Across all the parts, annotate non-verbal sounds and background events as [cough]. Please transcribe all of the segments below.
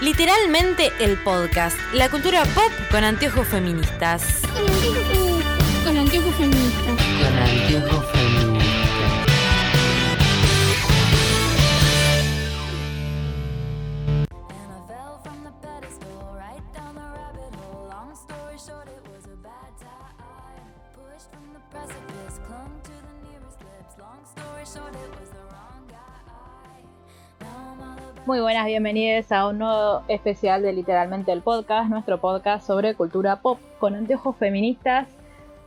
Literalmente el podcast, la cultura pop con anteojos feministas. Con anteojos feministas. Con anteojos feministas. Muy buenas, bienvenidos a un nuevo especial de Literalmente el Podcast, nuestro podcast sobre cultura pop con anteojos feministas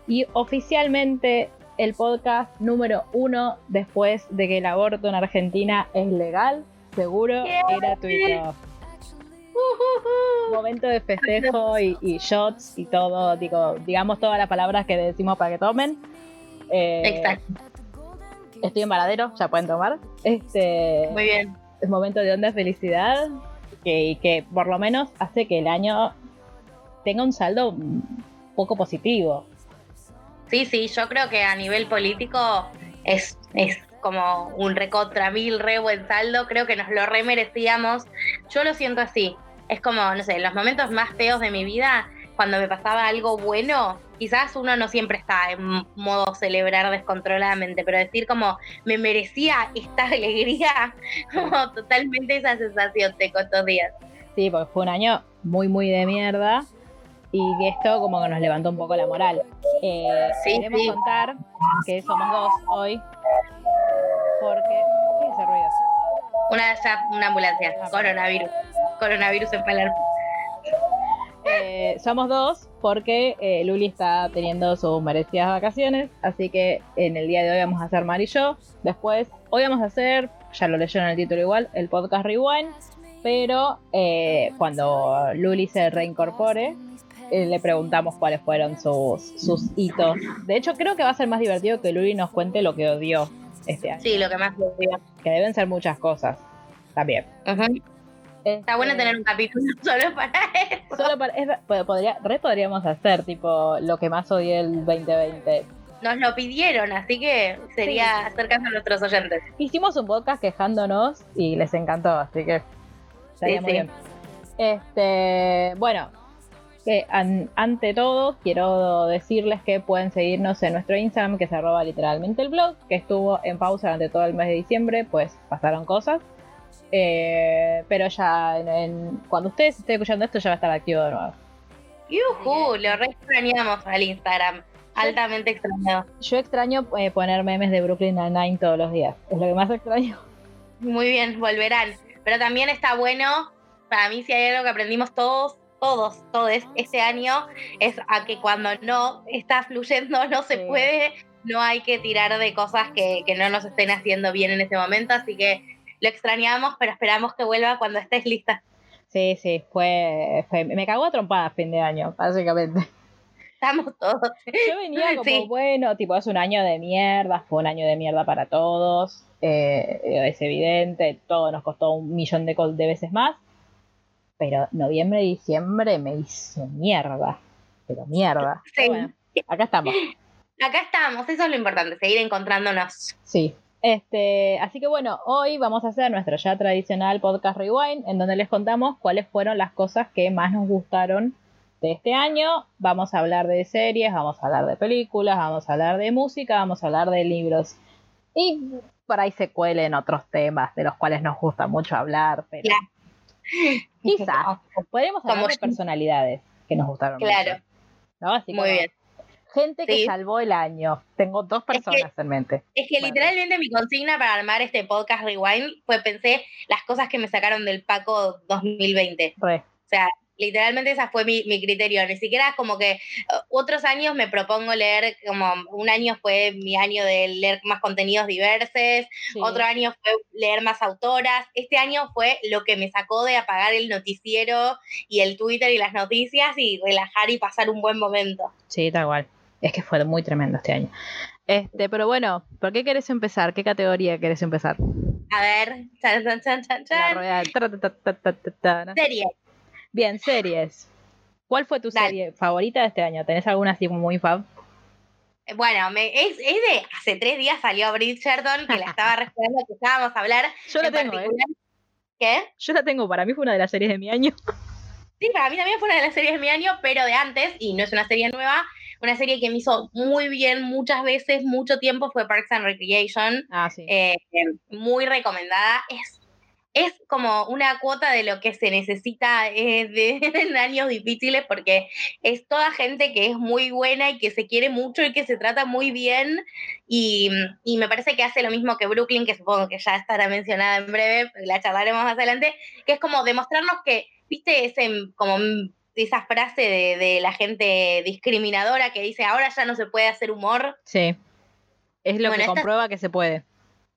y oficialmente el podcast número uno después de que el aborto en Argentina es legal, seguro y gratuito. Momento de festejo y, y shots y todo, digo, digamos todas las palabras que decimos para que tomen. Eh, Exacto, Estoy en Varadero, ya pueden tomar. Este, muy bien. Es momento de honda felicidad que, que por lo menos hace que el año tenga un saldo poco positivo. Sí, sí, yo creo que a nivel político es, es como un recontra mil re buen saldo. Creo que nos lo remerecíamos. Yo lo siento así. Es como, no sé, los momentos más feos de mi vida, cuando me pasaba algo bueno, quizás uno no siempre está en modo celebrar descontroladamente, pero decir como me merecía esta alegría, [laughs] como totalmente esa sensación tengo estos días. Sí, porque fue un año muy, muy de mierda y que esto como que nos levantó un poco la moral. Eh, Sí, queremos sí. contar que somos dos hoy porque... ¿Qué es ese ruido? Una, ya, una ambulancia, coronavirus. Coronavirus en Palermo. Eh, somos dos porque eh, Luli está teniendo sus merecidas vacaciones, así que en el día de hoy vamos a hacer Mar y yo. Después, hoy vamos a hacer, ya lo leyeron en el título igual, el podcast Rewind, pero eh, cuando Luli se reincorpore, eh, le preguntamos cuáles fueron sus, sus hitos. De hecho, creo que va a ser más divertido que Luli nos cuente lo que odió este año, Sí, lo que más dio. que deben ser muchas cosas también. Está bueno tener un capítulo [laughs] solo para eso. Solo para, es- pod- podría, re podríamos hacer, tipo, lo que más odié el 2020. Nos lo pidieron, así que sería acercarse a nuestros oyentes. Hicimos un podcast quejándonos y les encantó, así que estaría Sí, muy sí. bien. Este, bueno, que an- ante todo quiero decirles que pueden seguirnos en nuestro Instagram, que es arroba literalmente el blog, que estuvo en pausa durante todo el mes de diciembre, pues pasaron cosas. Eh, pero ya en- en- cuando ustedes estén escuchando esto ya va a estar activo de nuevo. Yujú, lo re extrañamos al Instagram. Altamente extrañado. Yo extraño eh, poner memes de Brooklyn Nine-Nine todos los días. Es lo que más extraño. Muy bien, volverán. Pero también está bueno, para mí si hay algo que aprendimos todos, todos, todos este año, es a que cuando no está fluyendo, no se Sí. puede, no hay que tirar de cosas que, que no nos estén haciendo bien en este momento. Así que lo extrañamos, pero esperamos que vuelva cuando estés lista. Sí, sí, fue, fue- me cagó a trompada fin de año, básicamente. Estamos todos. Yo venía [laughs] como, Sí. bueno, tipo, es un año de mierda, fue un año de mierda para todos, eh, es evidente, todo nos costó un millón de, de veces más, pero noviembre y diciembre me hizo mierda, pero mierda. Sí. Pero bueno, acá estamos. Acá estamos, eso es lo importante, seguir encontrándonos. Sí. Este, así que bueno, hoy vamos a hacer nuestro ya tradicional podcast Rewind, en donde les contamos cuáles fueron las cosas que más nos gustaron de este año. Vamos a hablar de series, vamos a hablar de películas, vamos a hablar de música, vamos a hablar de libros. Y por ahí se cuelen otros temas de los cuales nos gusta mucho hablar, pero quizás podemos hablar Como de personalidades que nos gustaron. Claro. mucho, ¿no? Así Muy como bien. Gente que Sí. salvó el año. Tengo dos que- personas en mente. Es que Bueno. literalmente mi consigna para armar este podcast Rewind fue pensé las cosas que me sacaron del Paco 2020. Re. O sea, literalmente esa fue mi, mi criterio. Ni siquiera como que uh, otros años me propongo leer, como un año fue mi año de leer más contenidos diversos, Sí. otro año fue leer más autoras, este año fue lo que me sacó de apagar el noticiero y el Twitter y las noticias y relajar y pasar un buen momento. Sí, tal cual. Es que fue muy tremendo este año. Este, pero bueno, ¿por qué querés empezar? ¿Qué categoría querés empezar? A ver, chan, chan, chan, chan, La chan. tra, ta, ta, ta, ta, ta, ta, ¿no? Serie. Bien, series. ¿Cuál fue tu Dale. serie favorita de este año? ¿Tenés alguna así como muy fab? Bueno, me, es, es de hace tres días salió Bridgerton, que la estaba [laughs] recordando que estábamos a hablar. Yo la en tengo, ¿eh? particular. ¿Qué? Yo la tengo, para mí fue una de las series de mi año. Sí, para mí también fue una de las series de mi año, pero de antes, y no es una serie nueva, una serie que me hizo muy bien muchas veces, mucho tiempo, fue Parks and Recreation. Ah, sí. Eh, muy recomendada. Es, es como una cuota de lo que se necesita eh, de, [laughs] en años difíciles, porque es toda gente que es muy buena y que se quiere mucho y que se trata muy bien. Y, y me parece que hace lo mismo que Brooklyn, que supongo que ya estará mencionada en breve, la charlaremos más adelante, que es como demostrarnos que, viste, ese como esa frase de, de la gente discriminadora que dice ahora ya no se puede hacer humor. Sí. Es lo Bueno, que esta- comprueba que se puede.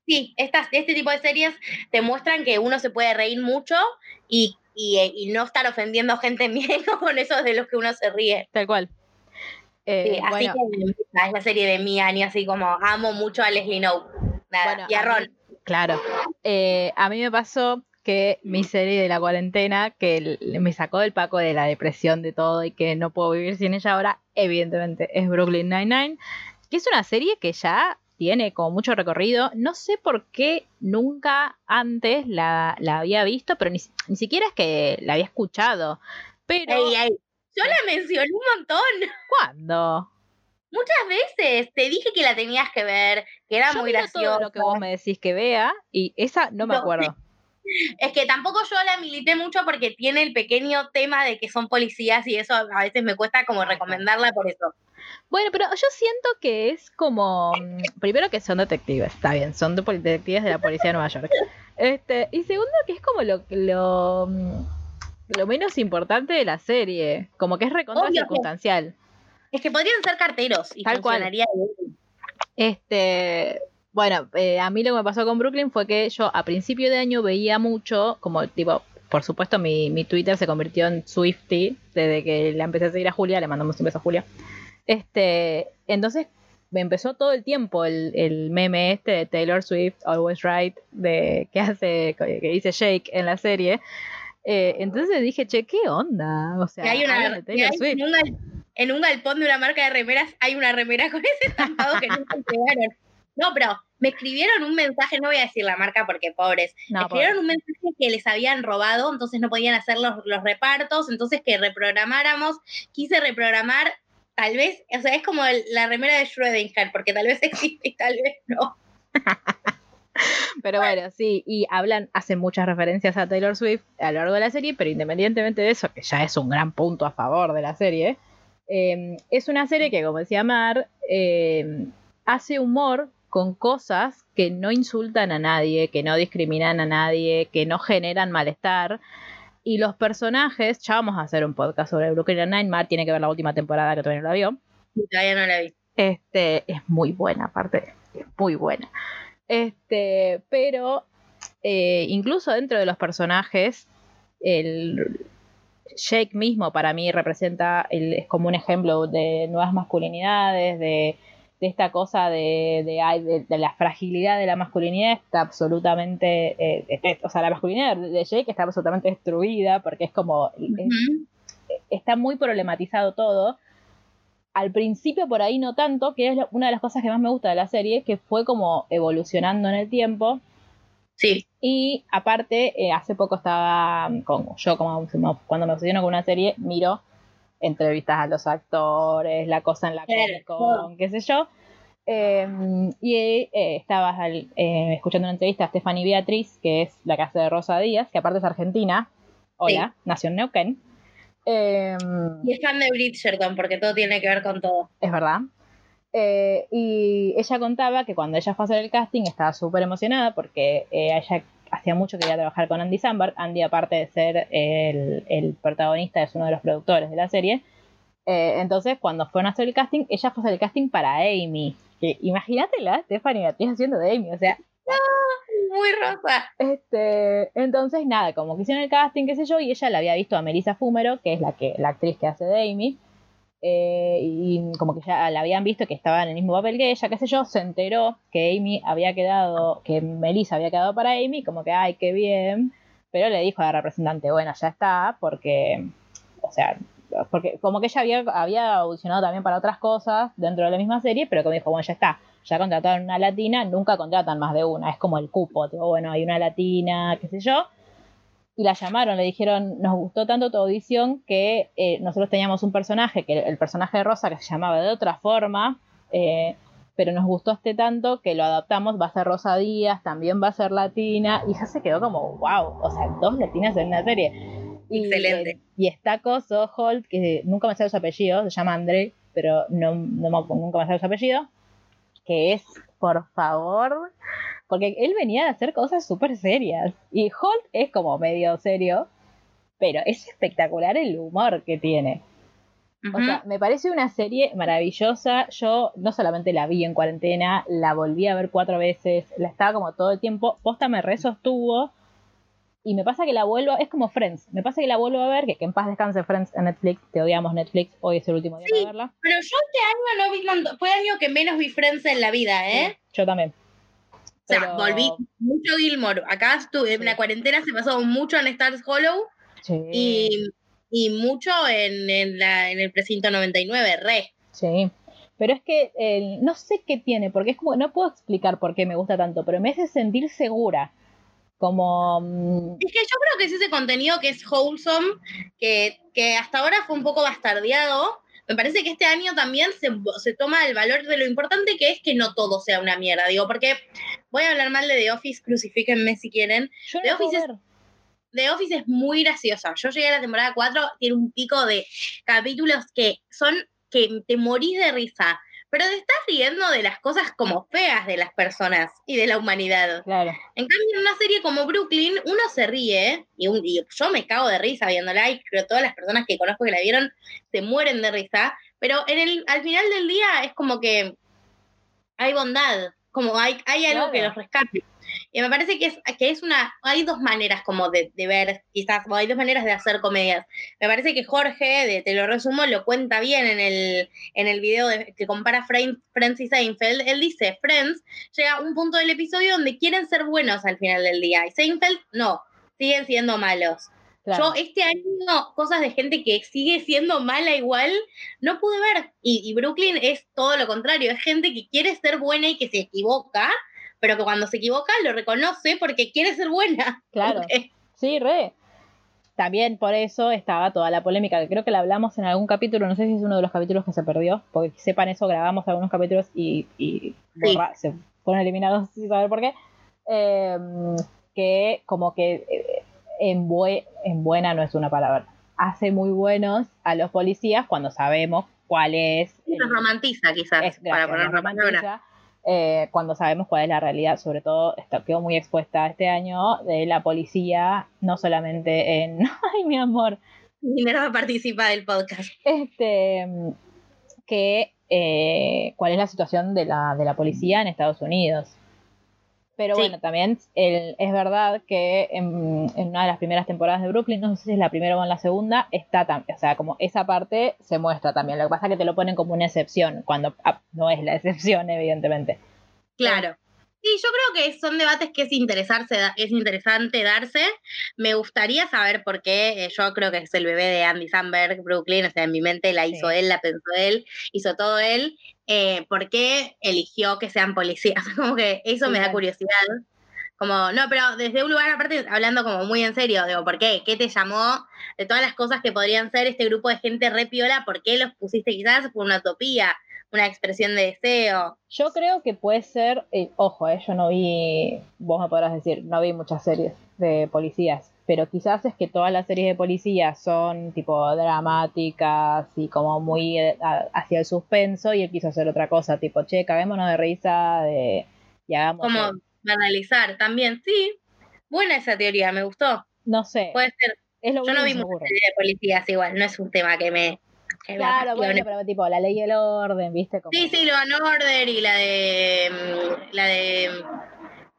Sí, estas, este tipo de series te muestran que uno se puede reír mucho y, y, eh, y no estar ofendiendo a gente [laughs] bien con esos de los que uno se ríe. Tal cual. Eh, Sí, así que es la serie de mi año, así como amo mucho a Leslie. Nada, Bueno, y a a mí- Ron. Claro. Eh, a mí me pasó que mi serie de la cuarentena, que me sacó del paco de la depresión de todo y que no puedo vivir sin ella ahora, evidentemente es Brooklyn Nine-Nine, que es una serie que ya tiene como mucho recorrido. No sé por qué nunca antes la, la había visto, pero ni, ni siquiera es que la había escuchado. Pero, Ey, ey, Yo la mencioné un montón, ¿cuándo? muchas veces. Te dije que la tenías que ver, que era Yo muy graciosa. todo lo que vos me decís que vea y esa no me No. acuerdo. Es que tampoco yo la milité mucho porque tiene el pequeño tema de que son policías y eso a veces me cuesta como recomendarla por eso. Bueno, pero yo siento que es como. mm, Primero que son detectives, está bien, son de detectives de la policía de Nueva York. Este, y segundo que es como lo, lo, mm, lo menos importante de la serie. Como que es recontra Obvio circunstancial. Es que podrían ser carteros y Tal cual. funcionaría bien. Este. Bueno, eh, a mí lo que me pasó con Brooklyn fue que yo a principio de año veía mucho, como tipo, por supuesto mi, mi Twitter se convirtió en Swifty desde que la empecé a seguir a Julia, le mandamos un beso a Julia. Este, entonces me empezó todo el tiempo el, el meme este de Taylor Swift, Always Right, de que hace, que dice Jake en la serie. Eh, entonces dije, che, ¿qué onda? O sea, hay una, hay Swift. en un galpón de una marca de remeras hay una remera con ese estampado que nunca [laughs] entregaron. No, pero me escribieron un mensaje, no voy a decir la marca porque pobres, No, escribieron un mensaje que les habían robado, entonces no podían hacer los, los repartos, entonces que reprogramáramos, quise reprogramar, tal vez, o sea, es como el- la remera de Schrödinger, porque tal vez [laughs] existe y tal vez no. Pero bueno, sí, y hablan, hacen muchas referencias a Taylor Swift a lo largo de la serie, pero independientemente de eso, que ya es un gran punto a favor de la serie, eh, es una serie que, como decía Mar, eh, hace humor con cosas que no insultan a nadie, que no discriminan a nadie, que no generan malestar. Y los personajes, ya vamos a hacer un podcast sobre Brooklyn Nine-Nine, Mar tiene que ver la última temporada que todavía no la vio. Y todavía no la vi. Este, es muy buena, aparte, es muy buena. Este, pero eh, incluso dentro de los personajes, el Jake mismo para mí representa, el- es como un ejemplo de nuevas masculinidades, de, de esta cosa de, de, de- de la fragilidad de la masculinidad, está absolutamente, eh, eh, o sea, la masculinidad de Jake está absolutamente destruida porque es como, es- Ujú. está muy problematizado todo. Al principio por ahí no tanto, que es una de las cosas que más me gusta de la serie, que fue como evolucionando en el tiempo. Sí, Y aparte, eh, hace poco estaba con, yo como cuando me obsesiono con una serie, miro entrevistas a los actores, la cosa en la Comic Con, qué sé yo. Eh, y eh, estaba al- eh, escuchando una entrevista a Stephanie Beatriz, que es la hace de Rosa Díaz, que aparte es argentina. Hola, nació en Neuquén. Eh, y es fan de Bridgerton, porque todo tiene que ver con todo. es verdad. Eh, y ella contaba que cuando ella fue a hacer el casting estaba súper emocionada porque eh, ella hacía mucho que quería trabajar con Andy Samberg. Andy, aparte de ser el, el protagonista, es uno de los productores de la serie. Eh, entonces, cuando fueron a hacer el casting, ella fue a hacer el casting para Amy. Que imagínatela, Stephanie Beatriz haciendo de Amy. O sea, [laughs] Muy rosa. este, entonces nada, como que hicieron el casting, qué sé yo, y ella la había visto a Melissa Fumero, que es la que, la actriz que hace de Amy, eh, y como que ya la habían visto que estaba en el mismo papel que ella, qué sé yo, se enteró que Amy había quedado, que Melissa había quedado para Amy, como que ay, qué bien, pero le dijo a la representante, bueno, ya está, porque, o sea, porque como que ella había, audicionado también para otras cosas dentro de la misma serie, pero como dijo, bueno, ya está, ya contrataron una latina, nunca contratan más de una, es como el cupo, tipo, bueno, hay una latina, qué sé yo. Y la llamaron, le dijeron, nos gustó tanto tu audición que eh, nosotros teníamos un personaje, que el personaje de Rosa, que se llamaba de otra forma, eh, pero nos gustó este tanto que lo adaptamos, va a ser Rosa Díaz, también va a ser latina, y ya se quedó como, wow, o sea, dos latinas en una serie. Y, Excelente. eh, y está Coso Holt, que nunca me sale su apellido, se llama André, pero no, nunca me sale su apellido, que es, por favor, porque él venía de hacer cosas súper serias. Y Holt es como medio serio, pero es espectacular el humor que tiene. O sea, me parece una serie maravillosa. Yo no solamente la vi en cuarentena, la volví a ver cuatro veces, la estaba como todo el tiempo. Posta me resostuvo. Y me pasa que la vuelvo, es como Friends, me pasa que la vuelvo a ver, que, que en paz descanse Friends en Netflix, te odiamos Netflix, hoy es el último día Sí. para verla. Pero yo este año no vi fue el año que menos vi Friends en la vida, ¿eh? Yo también. O sea, volví mucho Gilmore. Acá estuve, en Sí. la cuarentena se pasó mucho en Stars Hollow Sí. y, y mucho en, en, la, en el precinto 99, re. Sí, pero es que eh, no sé qué tiene, porque es como, no puedo explicar por qué me gusta tanto, pero me hace sentir segura. Como, mm, Es que yo creo que es ese contenido que es wholesome, que, que hasta ahora fue un poco bastardeado. Me parece que este año también se, se toma el valor de lo importante que es que no todo sea una mierda. Digo, porque voy a hablar mal de The Office, crucifíquenme si quieren. yo The no Office es-. The Office es muy graciosa. Yo llegué a la temporada 4, tiene un pico de capítulos que son que te morís de risa, pero te estás riendo de las cosas como feas de las personas y de la humanidad. Claro, En cambio, en una serie como Brooklyn, uno se ríe, y, un- y yo me cago de risa viéndola, y creo que todas las personas que conozco que la vieron se mueren de risa, pero en el, al final del día es como que hay bondad, como hay, hay algo que los rescate. Y me parece que es, que es una, hay dos maneras como de, de ver, quizás, o hay dos maneras de hacer comedias. Me parece que Jorge, de Te lo resumo, lo cuenta bien en el, en el video de- que compara Friends, y Seinfeld. Él dice, Friends llega a un punto del episodio donde quieren ser buenos al final del día. Y Seinfeld, no, siguen siendo malos. claro. Yo este año, cosas de gente que sigue siendo mala igual, no pude ver. Y, y Brooklyn es todo lo contrario, es gente que quiere ser buena y que se equivoca, pero que cuando se equivoca lo reconoce porque quiere ser buena. [laughs] Claro. Sí, re. También por eso estaba toda la polémica, que creo que la hablamos en algún capítulo, no sé si es uno de los capítulos que se perdió, porque sepan eso, grabamos algunos capítulos y, y Sí. borra- se fueron eliminados [laughs] sin saber por qué. Eh, que como que eh, en, bue- en buena no es una palabra, hace muy buenos a los policías cuando sabemos cuál es Los romantiza quizás, es para poner nos palabra. Eh, cuando sabemos cuál es la realidad, sobre todo está, quedó muy expuesta este año de la policía, no solamente en, [laughs] ay mi amor, Minerva participa del podcast. este, que eh, cuál es la situación de la, de la policía en Estados Unidos. Pero Sí. bueno, también el- es verdad que en, en una de las primeras temporadas de Brooklyn, no sé si es la primera o en la segunda, está también, o sea, como esa parte se muestra también. Lo que pasa es que te lo ponen como una excepción, cuando ah, no es la [laughs] excepción, evidentemente. Claro. Sí, yo creo que son debates que es interesarse, es interesante darse. Me gustaría saber por qué. eh, Yo creo que es el bebé de Andy Samberg, Brooklyn, o sea, en mi mente la hizo Sí. él, la pensó él, hizo todo él. Eh, ¿Por qué eligió que sean policías? [laughs] Como que eso me da curiosidad. Como, no, pero desde un lugar aparte, hablando como muy en serio, digo, ¿por qué? ¿Qué te llamó de todas las cosas que podrían ser este grupo de gente re piola? ¿Por qué los pusiste quizás por una utopía, una expresión de deseo? Yo creo que puede ser, eh, ojo, eh, yo no vi, vos me podrás decir, no vi muchas series de policías, pero quizás es que todas las series de policías son tipo dramáticas y como muy eh, a- hacia el suspenso y él quiso hacer otra cosa, tipo, che, caguémonos de risa de, y hagamos, como banalizar también, sí. Buena esa teoría, me gustó. no sé, Puede ser. es lo Yo no vi muchas series de policías igual, no es un tema que me. que Claro, bueno, pero tipo, la ley y el orden, ¿viste? Como, Sí, sí, lo Van Order y la de. mm, La de.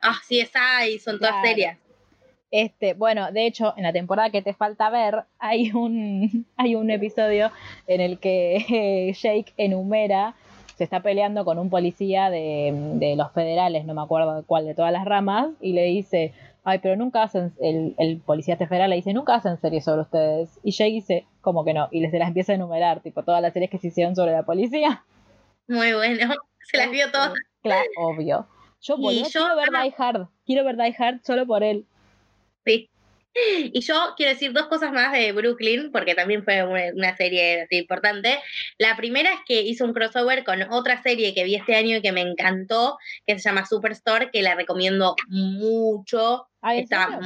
Ah, sí, esa y son todas Claro. serias. Este, bueno, de hecho, en la temporada que te falta ver, hay un, [laughs] hay un episodio en el que eh, Jake enumera, se está peleando con un policía de, de los federales, no me acuerdo cuál de todas las ramas, y le dice, ay, pero nunca hacen, el, el policía este federal le dice, nunca hacen series sobre ustedes. Y Jake dice, ¿cómo que no? Y les se las empieza a enumerar, tipo, todas las series que se hicieron sobre la policía. Muy bueno. Se las vio todas. Claro, obvio. Yo, boludo, yo- quiero ver Die Hard, quiero ver Die Hard solo por él. Sí. Y yo quiero decir dos cosas más de Brooklyn, porque también fue una, serie así importante. La primera es que hizo un crossover con otra serie que vi este año y que me encantó, que se llama Superstore, que la recomiendo mucho. Ah, ¿en Está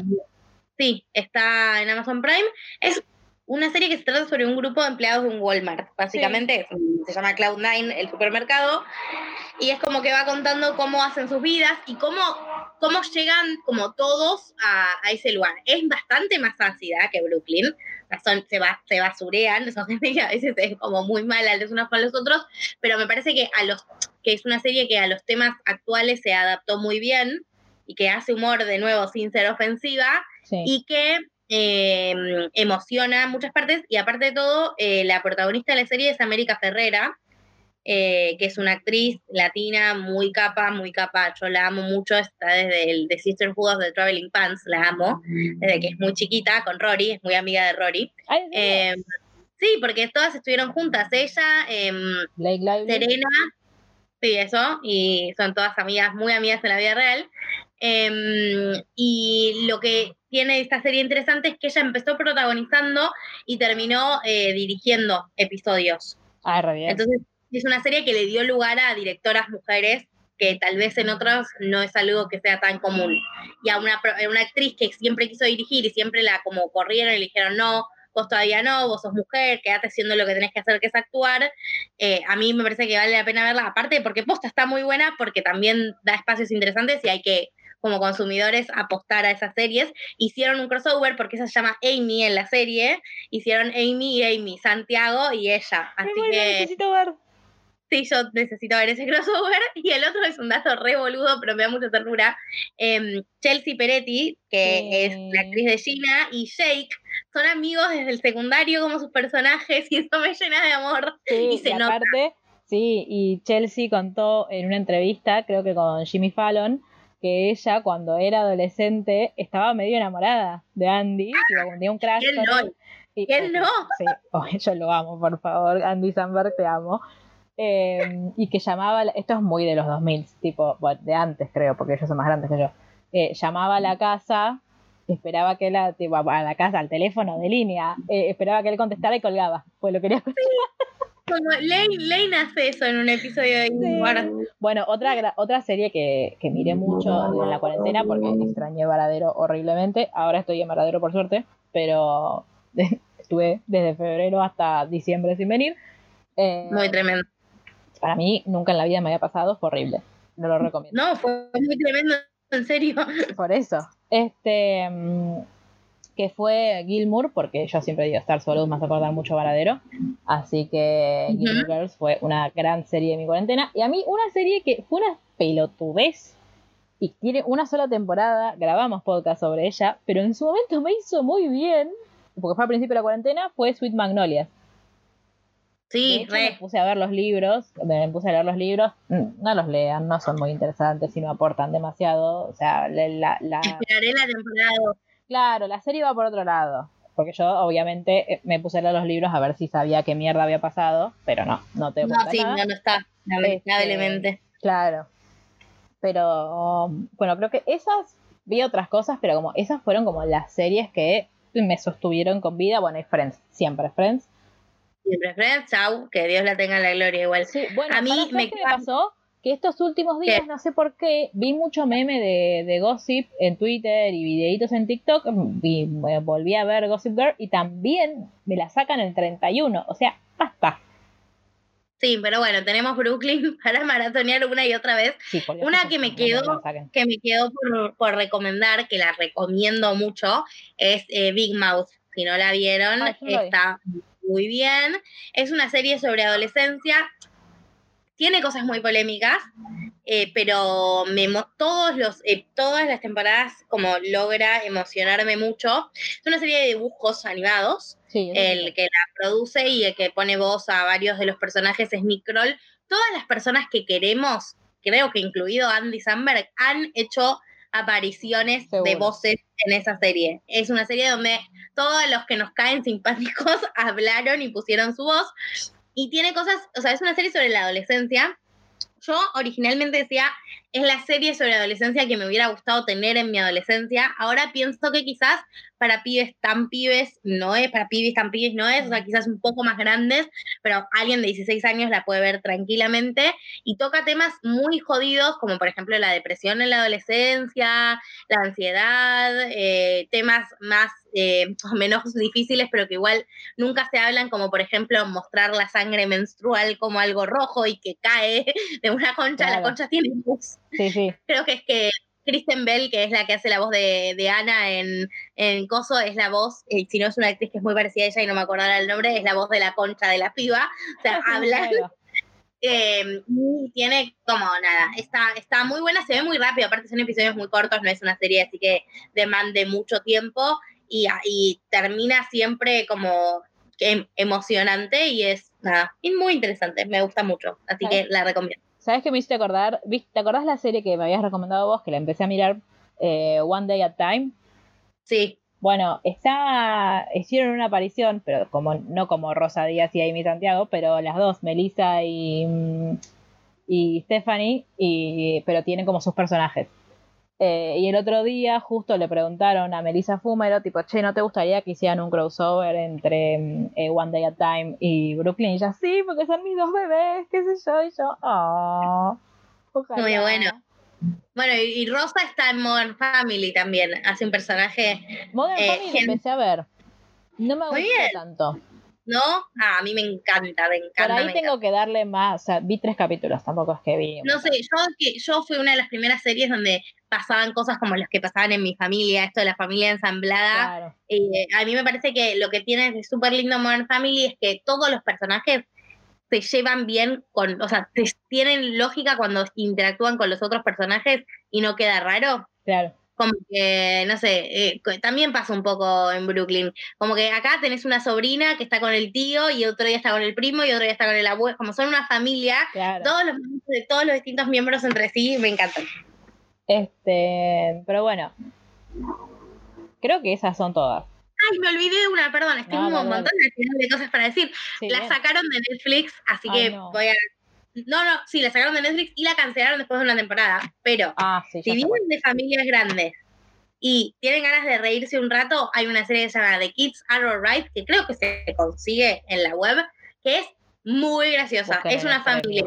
sí, está en Amazon Prime. Es una serie que se trata sobre un grupo de empleados de un Walmart. Básicamente un- se llama Cloud9, el supermercado. Y es como que va contando cómo hacen sus vidas y cómo, cómo llegan como todos a, a ese lugar. Es bastante más ácida que Brooklyn. Son- se, va, se basurean, [laughs] son gente que a veces es como muy mala los unos con los otros, pero me parece que a los que es una serie que a los temas actuales se adaptó muy bien y que hace humor de nuevo sin ser ofensiva Sí. y que eh, emociona muchas partes y aparte de todo eh, la protagonista de la serie es América Ferrera eh, que es una actriz latina muy capa, muy capa, yo la amo mucho, está desde el The Sisterhood of the Traveling Pants, la amo, desde que es muy chiquita con Rory, es muy amiga de Rory. Ay, ¿en? Eh, sí, porque todas estuvieron juntas, ella, em. Serena, sí, eso, y son todas amigas, muy amigas en la vida real. Em, y lo que tiene esta serie interesante es que ella empezó protagonizando y terminó eh, dirigiendo episodios. Ah, re bien. Entonces, es una serie que le dio lugar a directoras mujeres que tal vez en otras no es algo que sea tan común. Y a una, a una actriz que siempre quiso dirigir y siempre la como corrieron y le dijeron, no, vos todavía no, vos sos mujer, quédate haciendo lo que tenés que hacer, que es actuar. Eh, a mí me parece que vale la pena verla, aparte porque posta está muy buena, porque también da espacios interesantes y hay que, como consumidores, apostar a esas series. Hicieron un crossover, porque esa se llama Amy en la serie, hicieron Amy y Amy, Santiago y ella. Así bueno, que... necesito ver. Sí, yo necesito ver ese [laughs] crossover. Y el otro es un dato re boludo, pero me da mucha ternura. Em, Chelsea Peretti, que Sí. es la actriz de Gina, y Jake son amigos desde el secundario como sus personajes, [laughs] y eso me llena de amor. Sí, Y se y nota. aparte, sí, y Chelsea contó en una entrevista, creo que con Jimmy Fallon, que ella cuando era adolescente estaba medio enamorada de Andy, como tenía un crush ¿Quién no? Y- ¿Quién no? Sí, [laughs] oh, yo lo amo, por favor, Andy Samberg, te amo. Eh, y que llamaba, la- esto es muy de los 2000, tipo, bueno, de antes creo, porque ellos son más grandes que yo. Eh, llamaba a la casa, esperaba que él, tipo, a la casa, al teléfono de línea, eh, esperaba que él contestara y colgaba, pues lo quería escuchar. [laughs] Como Lane, Lane hace eso en un episodio de Ingmar. Bueno, otra, otra serie que, que miré mucho en la cuarentena porque extrañé Varadero horriblemente. Ahora estoy en Varadero por suerte, pero [laughs] estuve desde febrero hasta diciembre sin venir. Eh, Muy tremendo. para mí nunca en la vida me había pasado, fue horrible. No lo recomiendo. No, fue muy tremendo, en serio. Por eso. Este que fue Gilmour, porque yo siempre digo Star Solo me hace acordar mucho Varadero. Así que Ujú. Gilmore Girls fue una gran serie de mi cuarentena. Y a mí una serie que fue una pelotudez y tiene una sola temporada, grabamos podcast sobre ella, pero en su momento me hizo muy bien, porque fue al principio de la cuarentena, fue Sweet Magnolia. De Sí, hecho, me puse a ver los libros, me puse a leer los libros, mm, no los lean, no son muy interesantes y no aportan demasiado. O sea, la, la- la- Esperaré la temporada. Claro, la serie va por otro lado. Porque yo, obviamente, eh, me puse a leer los libros a ver si sabía qué mierda había pasado, pero no, no te No, sí, nada. no, no está. Este, Lamentablemente. Claro. Pero, bueno, creo que esas, vi otras cosas, pero como esas fueron como las series que me sostuvieron con vida. Bueno, y Friends, siempre Friends. Siempre Friends, chau, que Dios la tenga en la gloria igual. Sí, bueno, A mí ¿sabes me qué me pasó? Que estos últimos días, ¿Qué? no sé por qué, vi mucho meme de, de Gossip en Twitter y videitos en TikTok. Y eh, volví a ver Gossip Girl y también me la sacan el 31. O sea, basta. Sí, pero bueno, tenemos Brooklyn [laughs] para maratonear una y otra vez. Sí, Una que me quedó-. Que me quedó por, por recomendar, que la recomiendo mucho, es eh, Big Mouth. Si no la vieron, Ah, está muy bien. Es una serie sobre adolescencia. Tiene cosas muy polémicas, eh, pero me, todos los, eh, todas las temporadas como logra emocionarme mucho. Es una serie de dibujos animados. Sí, el que la produce y el que pone voz a varios de los personajes es Nick Kroll. Todas las personas que queremos, creo que incluido Andy Samberg, han hecho apariciones de voces en esa serie. Es una serie donde todos los que nos caen simpáticos [laughs] hablaron y pusieron su voz. Y tiene cosas, o sea, es una serie sobre la adolescencia. Yo originalmente decía, es la serie sobre adolescencia que me hubiera gustado tener en mi adolescencia. Ahora pienso que quizás para pibes tan pibes no es, para pibes tan pibes no es, o sea, quizás un poco más grandes, pero alguien de 16 años la puede ver tranquilamente y toca temas muy jodidos, como por ejemplo la depresión en la adolescencia, la ansiedad, eh, temas más eh, [laughs] menos difíciles, pero que igual nunca se hablan, como por ejemplo mostrar la sangre menstrual como algo rojo y que cae [laughs] de una concha, la Claro. concha tiene luz. Sí, sí. [laughs] Creo que es que Kristen Bell, que es la que hace la voz de, de Ana en, en Coso, es la voz, eh, si no es una actriz que es muy parecida a ella y no me acordara el nombre, es la voz de la concha de la piba. O sea, [laughs] habla Claro. [laughs] eh, y tiene como nada, está, está muy buena, se ve muy rápido, aparte son episodios muy cortos, no es una serie así que demande mucho tiempo y, y termina siempre como em- emocionante y es nada, y muy interesante, me gusta mucho, así que la recomiendo. ¿Sabes qué me hiciste acordar? ¿Viste- ¿Te acordás la serie que me habías recomendado vos, que la empecé a mirar eh, One Day at Time? Sí, Bueno, está, hicieron una aparición, pero como no como Rosa Díaz y Amy Santiago, pero las dos, Melissa y, mm, y Stephanie, y, pero tienen como sus personajes. Eh, y el otro día justo le preguntaron a Melissa Fumero, tipo, che, ¿no te gustaría que hicieran un crossover entre eh, One Day at Time y Brooklyn? Y ella, sí, porque son mis dos bebés, qué sé yo, y yo, oh, ojalá". Muy bueno. Bueno, y, Rosa está en Modern Family también, hace un personaje, Modern Eh, Family gen- empecé a ver. No me bien. tanto. ¿no? Ah, a mí me encanta, me Por encanta. ahí me tengo que darle más, o sea, vi tres capítulos, tampoco es que vi. No sé, yo, yo fui una de las primeras series donde pasaban cosas como las que pasaban en mi familia, esto de la familia ensamblada. Claro, Eh, a mí me parece que lo que tiene de súper lindo Modern Family es que todos los personajes se llevan bien con, o sea, te- tienen lógica cuando interactúan con los otros personajes y no queda raro. claro. Como que, no sé, eh, también pasa un poco en Brooklyn. Como que acá tenés una sobrina que está con el tío y otro día está con el primo y otro día está con el abuelo. Como son una familia, claro. todos los de todos los distintos miembros entre sí me encantan. Este, pero bueno. Creo que esas son todas. Ay, me olvidé de una, perdón, es que No, tengo no, un no. montón de, de cosas para decir. Sí, la bien. sacaron de Netflix, así Ay, que no. voy a. No, no, sí, la sacaron de Netflix y la cancelaron después de una temporada. Pero Ah, sí, si cuál. de familias grandes y tienen ganas de reírse un rato, hay una serie que se llama The Kids Are Alright, que creo que se consigue en la web, que es muy graciosa. Busquen es una familia.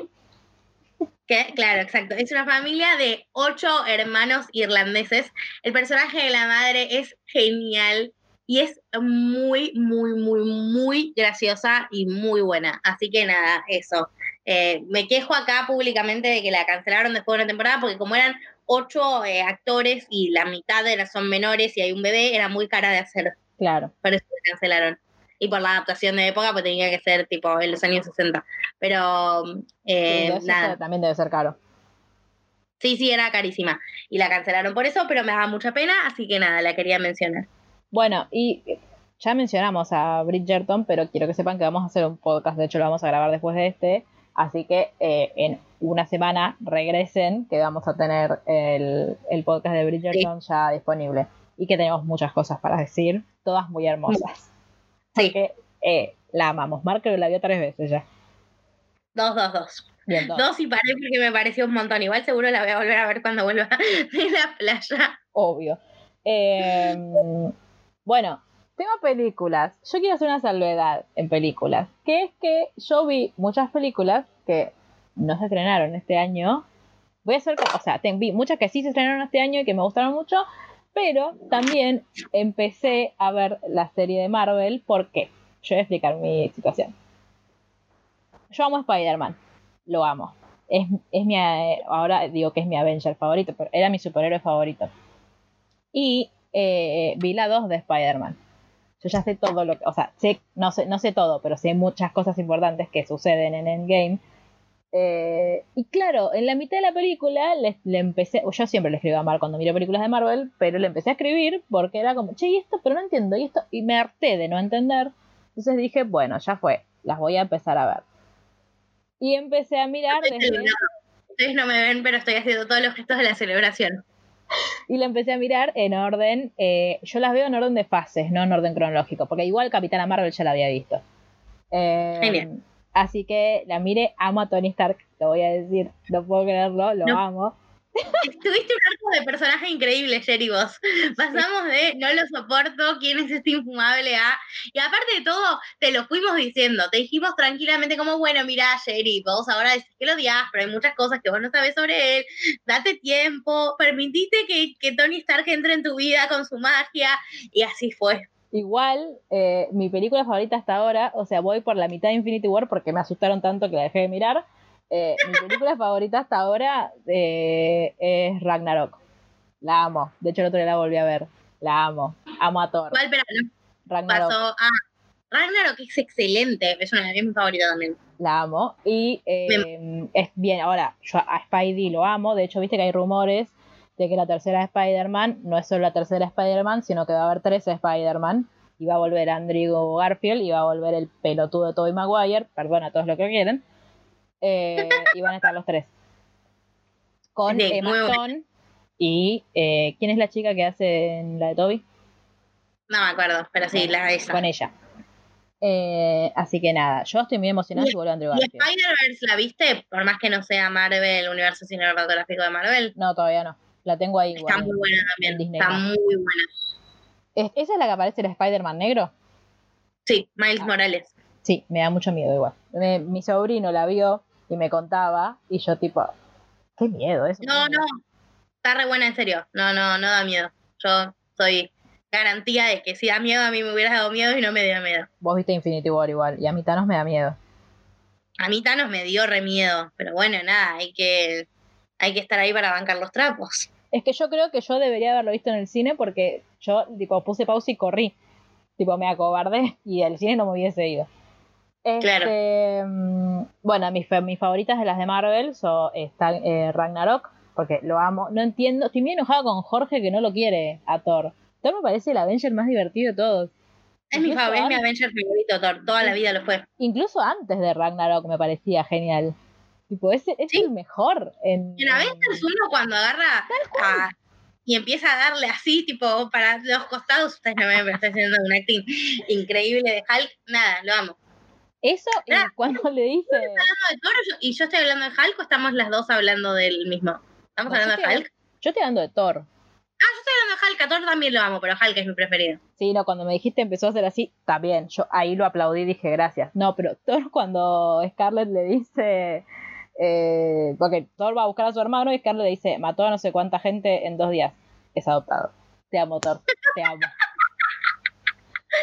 Que, claro, exacto. Es una familia de ocho hermanos irlandeses. El personaje de la madre es genial y es muy, muy, muy, muy graciosa y muy buena. Así que nada, eso. Eh, me quejo acá públicamente de que la cancelaron después de una temporada porque como eran ocho eh, actores y la mitad era, son menores y hay un bebé, era muy cara de hacer. Claro. Por eso la cancelaron. Y por la adaptación de época, pues tenía que ser tipo en los años 60. Pero eh, entonces nada. también debe ser caro. Sí, sí, era carísima. Y la cancelaron por eso, pero me daba mucha pena, así que nada, la quería mencionar. Bueno, y ya mencionamos a Bridgerton, pero quiero que sepan que vamos a hacer un podcast, de hecho lo vamos a grabar después de este, así que eh, en una semana regresen, que vamos a tener el, el podcast de Bridgerton ya disponible y que tenemos muchas cosas para decir, todas muy hermosas. [laughs] Sí, Que eh, la amamos. Que la vio tres veces ya. dos, dos, dos. Bien, dos. Dos y paré porque me pareció un montón. Igual seguro la voy a volver a ver cuando vuelva [laughs] de la playa. obvio. Eh, bueno, tema películas. Yo quiero hacer una salvedad en películas, que es que yo vi muchas películas que no se estrenaron este año. Voy a hacer, o sea, vi muchas que sí se estrenaron este año y que me gustaron mucho, pero también empecé a ver la serie de Marvel. ¿Por qué? Yo voy a explicar mi situación. Yo amo a Spider-Man, lo amo. Es, es mi, eh, ahora digo que es mi Avenger favorito, pero era mi superhéroe favorito. Y eh, vi la 2 de Spider-Man. Yo ya sé todo lo que, o sea, sé, no, sé, no sé todo, pero sé muchas cosas importantes que suceden en Endgame. Eh, y claro, en la mitad de la película le, le empecé, yo siempre le escribo a Mar cuando miro películas de Marvel, pero le empecé a escribir porque era como, che, y esto, pero no entiendo, y esto, y me harté de no entender. Entonces dije, bueno, ya fue, las voy a empezar a ver. Y empecé a mirar desde. Ustedes no me ven, pero estoy haciendo todos los gestos de la celebración. [laughs] y la empecé a mirar en orden, eh, yo las veo en orden de fases, no en orden cronológico, porque igual Capitana Marvel ya la había visto. Eh, Genial. Así que la miré, amo a Tony Stark, lo voy a decir, no puedo creerlo, lo No. amo. Tuviste un arco de personaje increíble, Jerry, vos. Pasamos de no lo soporto, quién es este infumable a. Y aparte de todo, te lo fuimos diciendo. Te dijimos tranquilamente, como, bueno, mira, Jerry, vos ahora decís que lo odias, pero hay muchas cosas que vos no sabés sobre él. Date tiempo, permitite que, que Tony Stark entre en tu vida con su magia. Y así fue. Igual, eh, mi película favorita hasta ahora, o sea, voy por la mitad de Infinity War porque me asustaron tanto que la dejé de mirar. Eh, mi película [laughs] favorita hasta ahora eh, es Ragnarok. La amo. De hecho, el otro día la volví a ver. La amo. Amo a Thor. ¿Cuál, pero no Ragnarok. pasó? Ragnarok es excelente. Es una de mis favoritas también. La amo. Y eh, es bien, ahora, yo a Spidey lo amo. De hecho, viste que hay rumores de que la tercera Spider-Man no es solo la tercera Spider-Man, sino que va a haber tres Spider-Man. Y va a volver Andrew Garfield y va a volver el pelotudo de Tobey Maguire. Perdona a todos lo que quieren. Eh, y van a estar los tres. Con Sí, Emma bueno. Y eh, ¿quién es la chica que hace en la de Toby? No me acuerdo, pero sí, la de esa. Con ella. Eh, así que nada, yo estoy muy emocionada Y- si vuelve Andrew ¿Y Garfield. Spider-Verse la viste? Por más que no sea Marvel, el universo cinematográfico de Marvel. No, todavía no. La tengo ahí. Está igual. muy buena en también. Disney Está muy buena. ¿Es- ¿Esa es la que aparece el Spider-Man negro? Sí, Miles Ah. Morales. Sí, me da mucho miedo igual. Me- mi sobrino la vio y me contaba y yo tipo, qué miedo eso. No, no. Está re buena en serio. No, no, no da miedo. Yo soy garantía de que si da miedo, a mí me hubiera dado miedo y no me dio miedo. Vos viste Infinity War igual y a mí Thanos me da miedo. A mí Thanos me dio re miedo. Pero bueno, nada, hay que, hay que estar ahí para bancar los trapos. Es que yo creo que yo debería haberlo visto en el cine porque yo tipo puse pausa y corrí. Tipo me acobardé y al cine no me hubiese ido. Claro. Este, mm, bueno, mis, mis favoritas de las de Marvel son están eh, Ragnarok, porque lo amo. No entiendo, estoy muy enojada con Jorge que no lo quiere a Thor. Thor me parece el Avenger más divertido de todos. Es mi, Incluso fav- es mi Avenger favorito, Thor. Toda la vida lo fue. Incluso antes de Ragnarok me parecía genial. Tipo, ese es Sí. el mejor en. En Avengers 1 cuando agarra a- y empieza a darle así, tipo, para los costados, ustedes no me pero está haciendo un acting increíble de Hulk, nada, lo amo. Eso, y Ah. cuando le dice. Hablando de Thor y yo estoy hablando de Hulk o estamos las dos hablando del mismo. ¿Estamos No, hablando de Hulk? Yo estoy hablando de Thor. Ah, yo estoy hablando de Hulk, a Thor también lo amo, pero Hulk es mi preferido. Sí, no, cuando me dijiste empezó a hacer así, bien. Yo ahí lo aplaudí y dije gracias. No, pero Thor cuando Scarlett le dice. Eh, porque Thor va a buscar a su hermano y Scarlett le dice: mató a no sé cuánta gente en dos días. Es adoptado. Te amo, Thor. Te amo.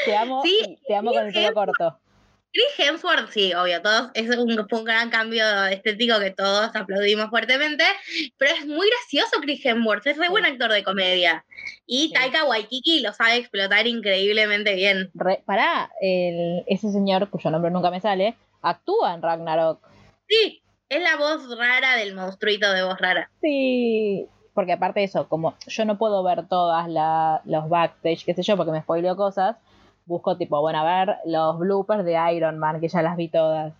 Te amo Sí, te amo con el pelo corto. Chris Hemsworth, sí, obvio, todos, es un, gran cambio estético que todos aplaudimos fuertemente, pero es muy gracioso Chris Hemsworth, es re Sí. buen actor de comedia. Y Sí. Taika Waititi lo sabe explotar increíblemente bien. Re- pará, el- ese señor cuyo nombre nunca me sale, actúa en Ragnarok. Sí, es la voz rara del monstruito de voz rara. Sí, porque aparte de eso, como yo no puedo ver todas la- los backstage, qué sé yo, porque me spoileo cosas, busco tipo, bueno, a ver los bloopers de Iron Man, que ya las vi todas.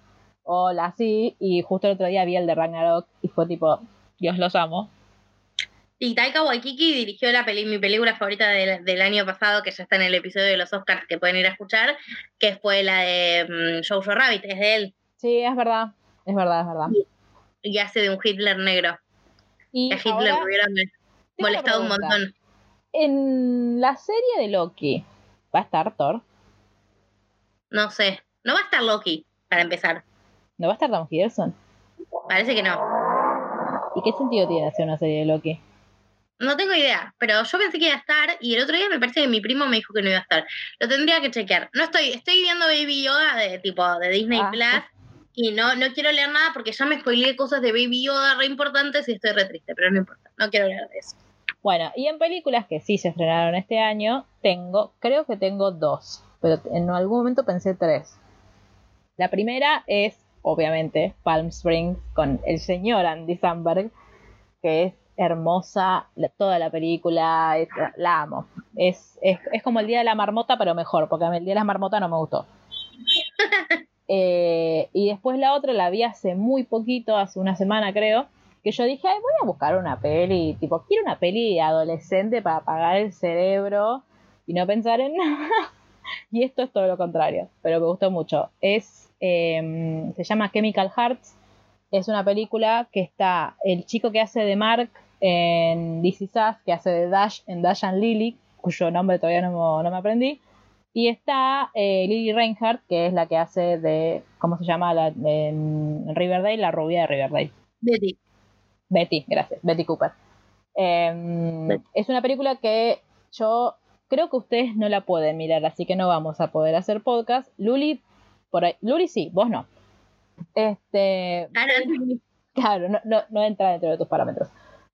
O las sí, y justo el otro día vi el de Ragnarok y fue tipo, Dios los amo. Y Taika Waititi dirigió la peli, mi película favorita del, del año pasado, que ya está en el episodio de los Oscars que pueden ir a escuchar, que fue la de mm, Jojo Rabbit, es de él, Sí, es verdad, es verdad, es verdad. y hace de un Hitler negro. Y Que Hitler ahora, una molestado un montón. En la serie de Loki, ¿va a estar Thor? No sé, no va a estar Loki, para empezar. ¿No va a estar Tom Hiddleston? Parece que no. ¿Y qué sentido tiene hacer una serie de Loki? No tengo idea, pero yo pensé que iba a estar y el otro día me parece que mi primo me dijo que no iba a estar. Lo tendría que chequear. No estoy, estoy viendo Baby Yoda de tipo de Disney Ah. Plus y no, no quiero leer nada porque ya me spoileé cosas de Baby Yoda re importantes y estoy re triste, pero no importa, no quiero leer de eso. Bueno, y en películas que sí se estrenaron este año, tengo, creo que tengo dos, pero en algún momento pensé tres. La primera es, obviamente, Palm Springs con el señor Andy Samberg, que es hermosa la- toda la película, es- la amo. Es, es, es como el Día de la Marmota, pero mejor, porque a mí el Día de la Marmota no me gustó. [laughs] Eh, y después la otra la vi hace muy poquito, hace una semana creo, que yo dije, Ay, voy a buscar una peli, tipo, quiero una peli adolescente para apagar el cerebro y no pensar en [laughs] nada. y esto es todo lo contrario, pero me gustó mucho. Es, eh, se llama Chemical Hearts, es una película que está el chico que hace de Mark en This Is Us, que hace de Dash en Dash and Lily, cuyo nombre todavía no, no me aprendí. Y está eh, Lily Reinhardt, que es la que hace de, ¿cómo se llama? La, en Riverdale, la rubia de Riverdale. Betty. Betty, gracias, Betty Cooper. Em, Betty. es una película que yo creo que ustedes no la pueden mirar, así que no vamos a poder hacer podcast. Luli, por ahí, Luli sí, vos no. Este, Ah, [laughs] claro, no, no, no entra dentro de tus parámetros.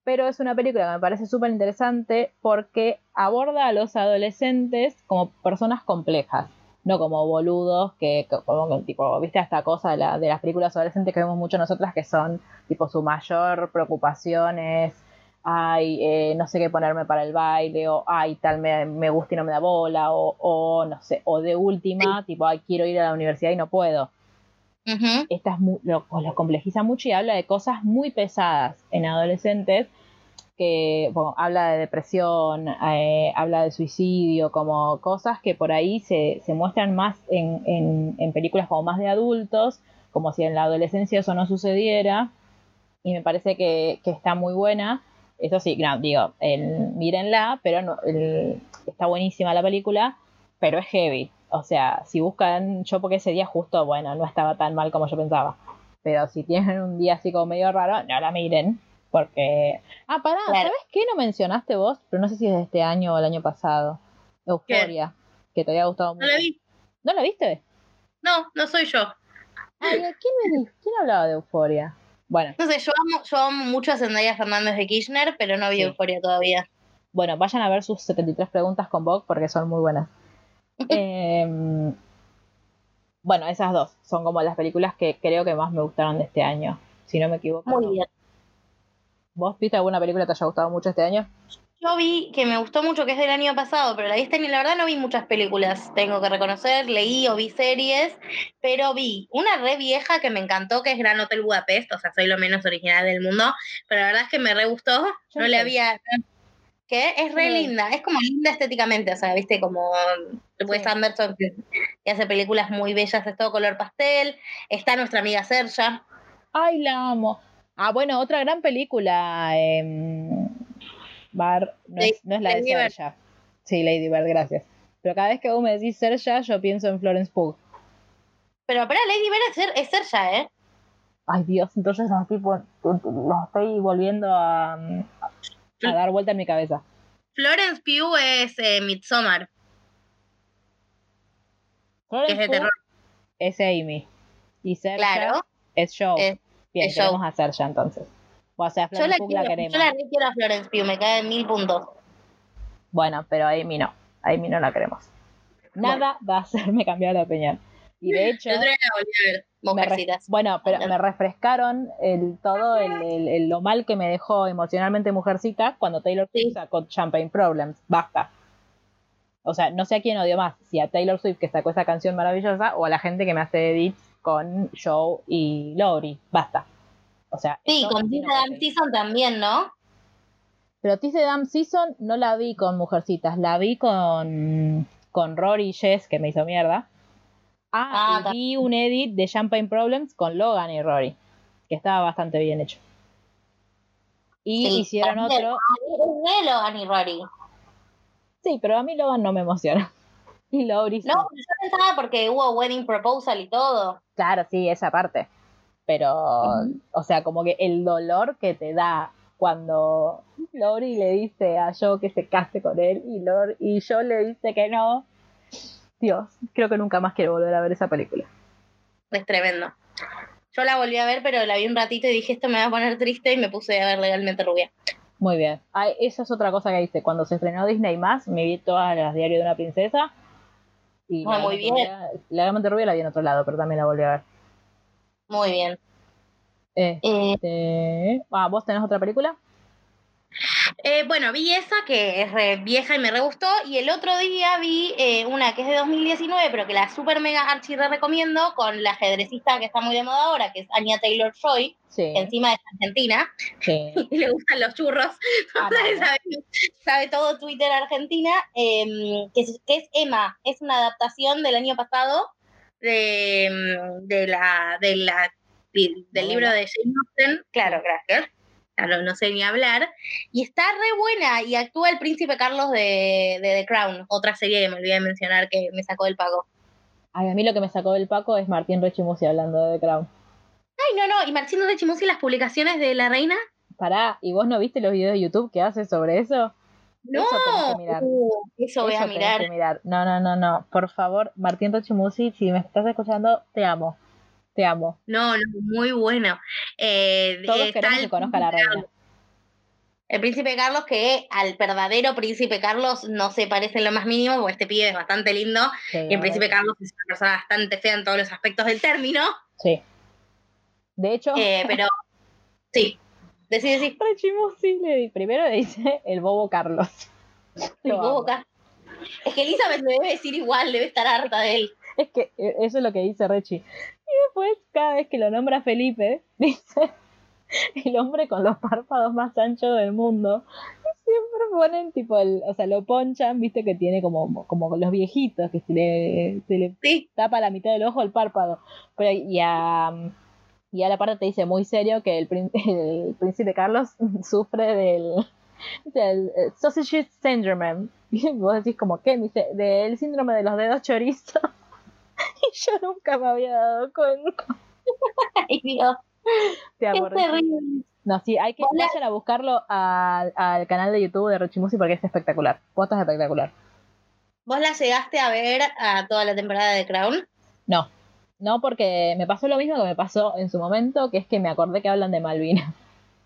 Pero es una película que me parece súper interesante porque aborda a los adolescentes como personas complejas, no como boludos que, como tipo, viste esta cosa de, la- de las películas adolescentes que vemos mucho nosotras que son tipo su mayor preocupación es ay, eh, no sé qué ponerme para el baile, o ay, tal me, me gusta y no me da bola, o, o no sé, o de última, tipo, ay, quiero ir a la universidad y no puedo Ujú. esta es mu- lo, lo complejiza mucho y habla de cosas muy pesadas en adolescentes que habla de depresión, eh, habla de suicidio, como cosas que por ahí se, se muestran más en, en- películas como más de adultos, como si en la adolescencia eso no sucediera, y me parece que, que está muy buena. Eso sí, no, digo, el- mírenla, pero no, está buenísima la película, pero es heavy. O sea, si buscan, yo porque ese día justo, bueno, no estaba tan mal como yo pensaba. Pero si tienen un día así como medio raro, no la miren. Porque. Ah, pará, Claro. ¿sabes qué no mencionaste vos? Pero no sé si es de este año o el año pasado. Euforia. Que te había gustado mucho. No la vi. ¿No la viste? No, no soy yo. Ay, ¿quién, me? ¿quién hablaba de Euforia? Bueno, No sé, yo amo, yo amo mucho a Zendaya Fernández de Kirchner, pero no vi Sí. Euforia todavía. bueno, vayan a ver sus 73 preguntas con Vogue porque son muy buenas. [laughs] Em, bueno, esas dos son como las películas que creo que más me gustaron de este año. Si no me equivoco. Muy ¿no? bien. ¿Vos viste alguna película que te haya gustado mucho este año? Yo vi que me gustó mucho, que es del año pasado, pero la vi este la verdad no vi muchas películas, tengo que reconocer, leí o vi series, pero vi una re vieja que me encantó, que es Gran Hotel Budapest, o sea, soy lo menos original del mundo, pero la verdad es que me re gustó, no le había... ¿Qué? Es re linda, es como linda estéticamente, o sea, viste, como Wes Sí. Anderson que, que hace películas muy bellas, es todo color pastel, está nuestra amiga Serja, Ay, la amo. Ah, bueno, otra gran película. em, Bar, no, es, no es la de Lady Bird. Serja. Sí, Lady Bird, gracias. Pero cada vez que vos me decís Serja, yo pienso en Florence Pugh. pero para Lady Bird es, Ser- es Serja, ¿eh? Ay, Dios, entonces los tipos, los estoy volviendo a, a dar vuelta en mi cabeza. Florence Pugh es eh, Midsommar, que Florence es de Pugh terror, es Amy. Y Serja claro. es Joe. Es- Bien, Joe. queremos a Serja entonces. O sea, Yo la, quiero, la queremos. yo la quiero a Florence Pugh, me cae en mil puntos. Bueno, pero a Amy no. A Amy no la queremos. Nada va a hacerme cambiar de opinión. Y de hecho, ver, me bueno, pero me refrescaron el todo el, el- el- lo mal que me dejó emocionalmente Mujercita cuando Taylor Swift Sí. sacó Champagne Problems. Basta. O sea, no sé a quién odio más, si a Taylor Swift que sacó esa canción maravillosa o a la gente que me hace edits con Joe y Lori. Basta. O sea, Sí, con así Tina no puede Dam seguir. Season también, ¿no? Pero Tis the Damn Season no la vi con Mujercitas, la vi con, con Rory y Jess, que me hizo mierda. Ah, Ah, y vi un edit de Champagne Problems con Logan y Rory, que estaba bastante bien hecho. Y Sí, hicieron otro. Es de Logan y Rory. Sí, pero a mí Logan no me emociona. Y Lori sí. No, yo pensaba porque hubo Wedding Proposal y todo. Claro, sí, esa parte. Pero, o sea, como que el dolor que te da cuando Lori le dice a Joe que se case con él y, Lor y Joe le dice que no. Dios, creo que nunca más quiero volver a ver esa película. Es tremendo. Yo la volví a ver, pero la vi un ratito y dije, esto me va a poner triste y me puse a ver legalmente rubia. Muy bien. Ay, esa es otra cosa que hice. Cuando se estrenó Disney más, me vi todas las diarios de una princesa. Ah, muy bien. Rubia- Legalmente Rubia la vi en otro lado, pero también la volví a ver. Muy bien. Este, Eh, ah, ¿Vos tenés otra película? Eh, bueno, vi esa que es re vieja y me re gustó. Y el otro día vi eh, una que es de 2019, pero que la super mega archi re recomiendo, con la ajedrecista que está muy de moda ahora, que es Anya Taylor Joy, Sí. que encima es argentina. sí. [laughs] y le gustan los churros. [laughs] Ah, sabe, sabe todo Twitter Argentina. em, que, es, que es Emma. Es una adaptación del año pasado de, em, de la, de la, del libro de Jane Austen. Claro, gracias. No sé ni hablar. Y está re buena y actúa el príncipe Carlos de, de The Crown, otra serie que me olvidé de mencionar que me sacó del pago. Ay, a mí lo que me sacó del Paco es Martín Rechimusi hablando de The Crown. Ay, no, no, y Marcino de Chimusi las publicaciones de la reina. Pará, ¿y vos no viste los videos de YouTube que hace sobre eso? No, Eso tenés que mirar. Uh, eso voy a tenés mirar. que mirar. No, no, no, no. Por favor, Martín Rechimusi, si me estás escuchando, te amo. Te amo. No, no, muy bueno. Eh, Todos eh, queremos que conozca a la reina. Carlos. El príncipe Carlos, que al verdadero príncipe Carlos no se parece en lo más mínimo, porque este pibe es bastante lindo. Sí, Y el príncipe Carlos es una persona bastante fea en todos los aspectos del término. Sí. De hecho, eh, [laughs] pero sí, decí, decí. Rechimusi le di- primero le dice el bobo Carlos. El amo. boca. Es que Elizabeth me debe decir igual, debe estar harta de él. Es que eh, eso es lo que dice Rechi. Y después, cada vez que lo nombra Felipe, [laughs] dice el hombre con los párpados más anchos del mundo. Y siempre ponen tipo el, o sea, lo ponchan, viste que tiene como, como los viejitos, que se le, se le Sí, tapa la mitad del ojo el párpado. Pero y a, y a la parte te dice muy serio que el, [laughs] el príncipe Carlos [laughs] sufre del, del eh, sausage syndrome. Y vos decís como, ¿qué? Me dice, del síndrome de los dedos chorizos. [laughs] y yo nunca me había dado cuenta. [laughs] ay Dios, Te qué terrible. No, sí, hay que vayan a buscarlo al, al canal de YouTube de Rochimusi porque es espectacular. Posta es espectacular. ¿Vos la llegaste a ver a toda la temporada de Crown? No, no porque me pasó lo mismo que me pasó en su momento, que es que me acordé que hablan de Malvinas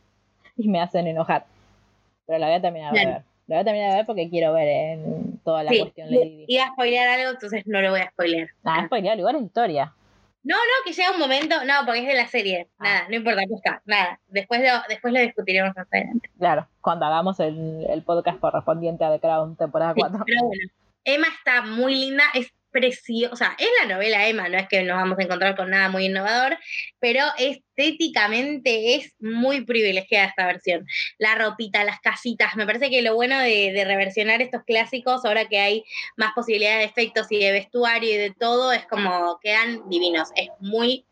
[laughs] y me hacen enojar. Pero la voy a terminar de ver. La voy a terminar de ver porque quiero ver en toda la Sí, cuestión Lady. iba a spoilear algo, entonces no lo voy a spoilear. Nada, es spoilear, igual es historia. No, no, que llega un momento, no, porque es de la serie. Ah. Nada, no importa, está, nada. Después lo, después lo discutiremos más adelante. Claro, cuando hagamos el, el podcast correspondiente a The Crown temporada Sí, 4. pero bueno, Emma está muy linda, es preciosa. O sea, es la novela Emma, no es que nos vamos a encontrar con nada muy innovador, pero estéticamente es muy privilegiada esta versión. La ropita, las casitas, me parece que lo bueno de, reversionar estos clásicos, ahora que hay más posibilidades de efectos y de vestuario y de todo, es como quedan divinos. Es muy,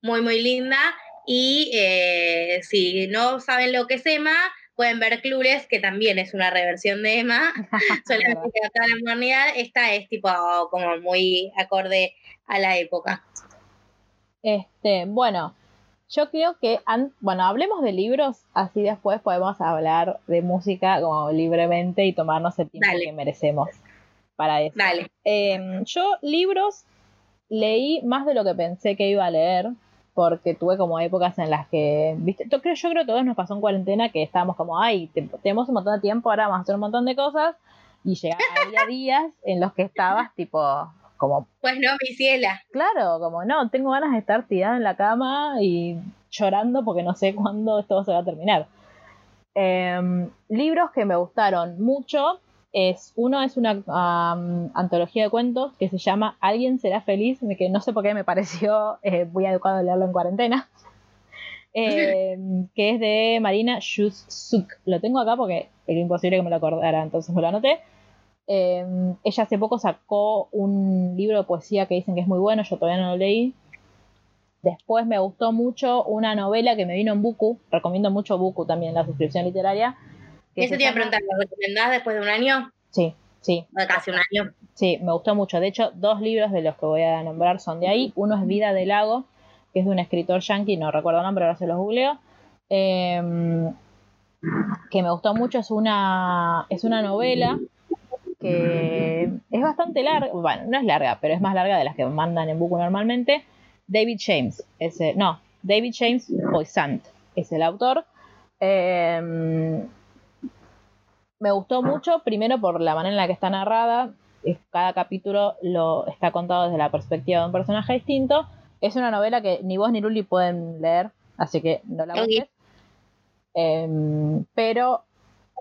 muy, muy linda. Y eh, si no saben lo que es Emma, pueden ver Clueless, que también es una reversión de Emma, [laughs] solamente que acá la modernidad, esta es tipo como muy acorde a la época. Este, bueno, yo creo que, bueno, hablemos de libros, así después podemos hablar de música como libremente y tomarnos el tiempo Dale. que merecemos para eso. Dale. Em, yo libros leí más de lo que pensé que iba a leer, porque tuve como épocas en las que, viste, yo creo, yo creo que todos nos pasó en cuarentena que estábamos como, ay, te- tenemos un montón de tiempo, ahora vamos a hacer un montón de cosas, y llega, [laughs] había días en los que estabas tipo, como Pues no, mi ciela. Claro, como no, tengo ganas de estar tirada en la cama y llorando porque no sé cuándo esto se va a terminar. Em, libros que me gustaron mucho es uno es una am, antología de cuentos que se llama Alguien será feliz, que no sé por qué me pareció [laughs] eh, muy educado leerlo en cuarentena. [laughs] Em, que es de Marina Shusuk. Lo tengo acá porque era imposible que me lo acordara, entonces me lo anoté. Eh, ella hace poco sacó un libro de poesía que dicen que es muy bueno, yo todavía no lo leí. Después me gustó mucho una novela que me vino en Buku, recomiendo mucho Buku también, la suscripción literaria. Que Eso te iba a preguntar, ¿lo recomendás después de un año? Sí, sí, O casi un año. sí, me gustó mucho. De hecho, dos libros de los que voy a nombrar son de ahí. Uno es Vida del Lago, que es de un escritor yankee, no recuerdo el nombre, ahora se los googleo. Eh, que me gustó mucho, es una, es una novela que es bastante larga, bueno, no es larga, pero es más larga de las que mandan en Buku normalmente. David James, ese, no, David James Poisant es el autor. Eh, me gustó mucho, primero por la manera en la que está narrada. Cada capítulo lo está contado desde la perspectiva de un personaje distinto. Es una novela que ni vos ni Luli pueden leer, así que no la busques. Em, pero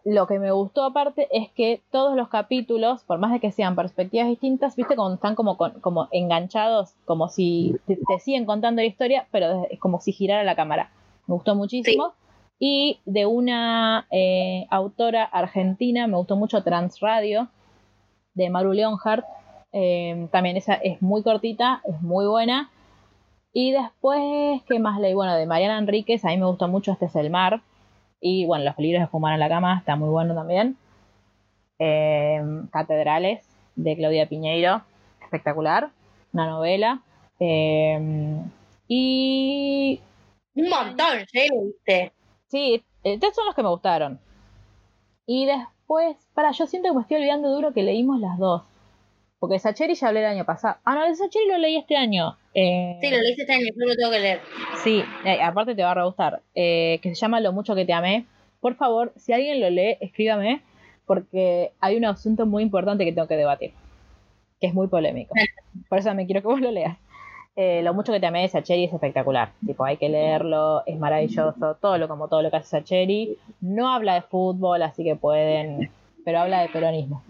lo que me gustó aparte es que todos los capítulos, por más de que sean perspectivas distintas, viste como están como, como enganchados, como si te, te siguen contando la historia, pero es como si girara la cámara. Me gustó muchísimo. Y de una eh, autora argentina, me gustó mucho Transradio, de Maru Leonhardt. Eh, también esa es muy cortita, es muy buena. Y después, ¿qué más leí? Bueno, de Mariana Enríquez, a mí me gustó mucho Este es el mar, Y bueno, los libros de Fumar en la cama está muy bueno también. Eh, Catedrales de Claudia Piñeiro, espectacular. Una novela. Y Un montón, ¿sí? Sí, estos son los que me gustaron. Y después, para, yo siento que me estoy olvidando duro que leímos las dos. Porque Sacheri ya hablé el año pasado. Ah, no, de Sacheri lo leí este año. Eh, Sí, lo leíste este año, yo lo tengo que leer. sí, eh, aparte te va a re gustar. Eh, que se llama Lo mucho que te amé. Por favor, si alguien lo lee, escríbame. Porque hay un asunto muy importante que tengo que debatir. Que es muy polémico. [laughs] Por eso me quiero que vos lo leas. Eh, lo mucho que te amé de Sacheri es espectacular. Tipo, hay que leerlo, es maravilloso. Todo lo como todo lo que hace Sacheri. No habla de fútbol, así que pueden. Pero habla de peronismo.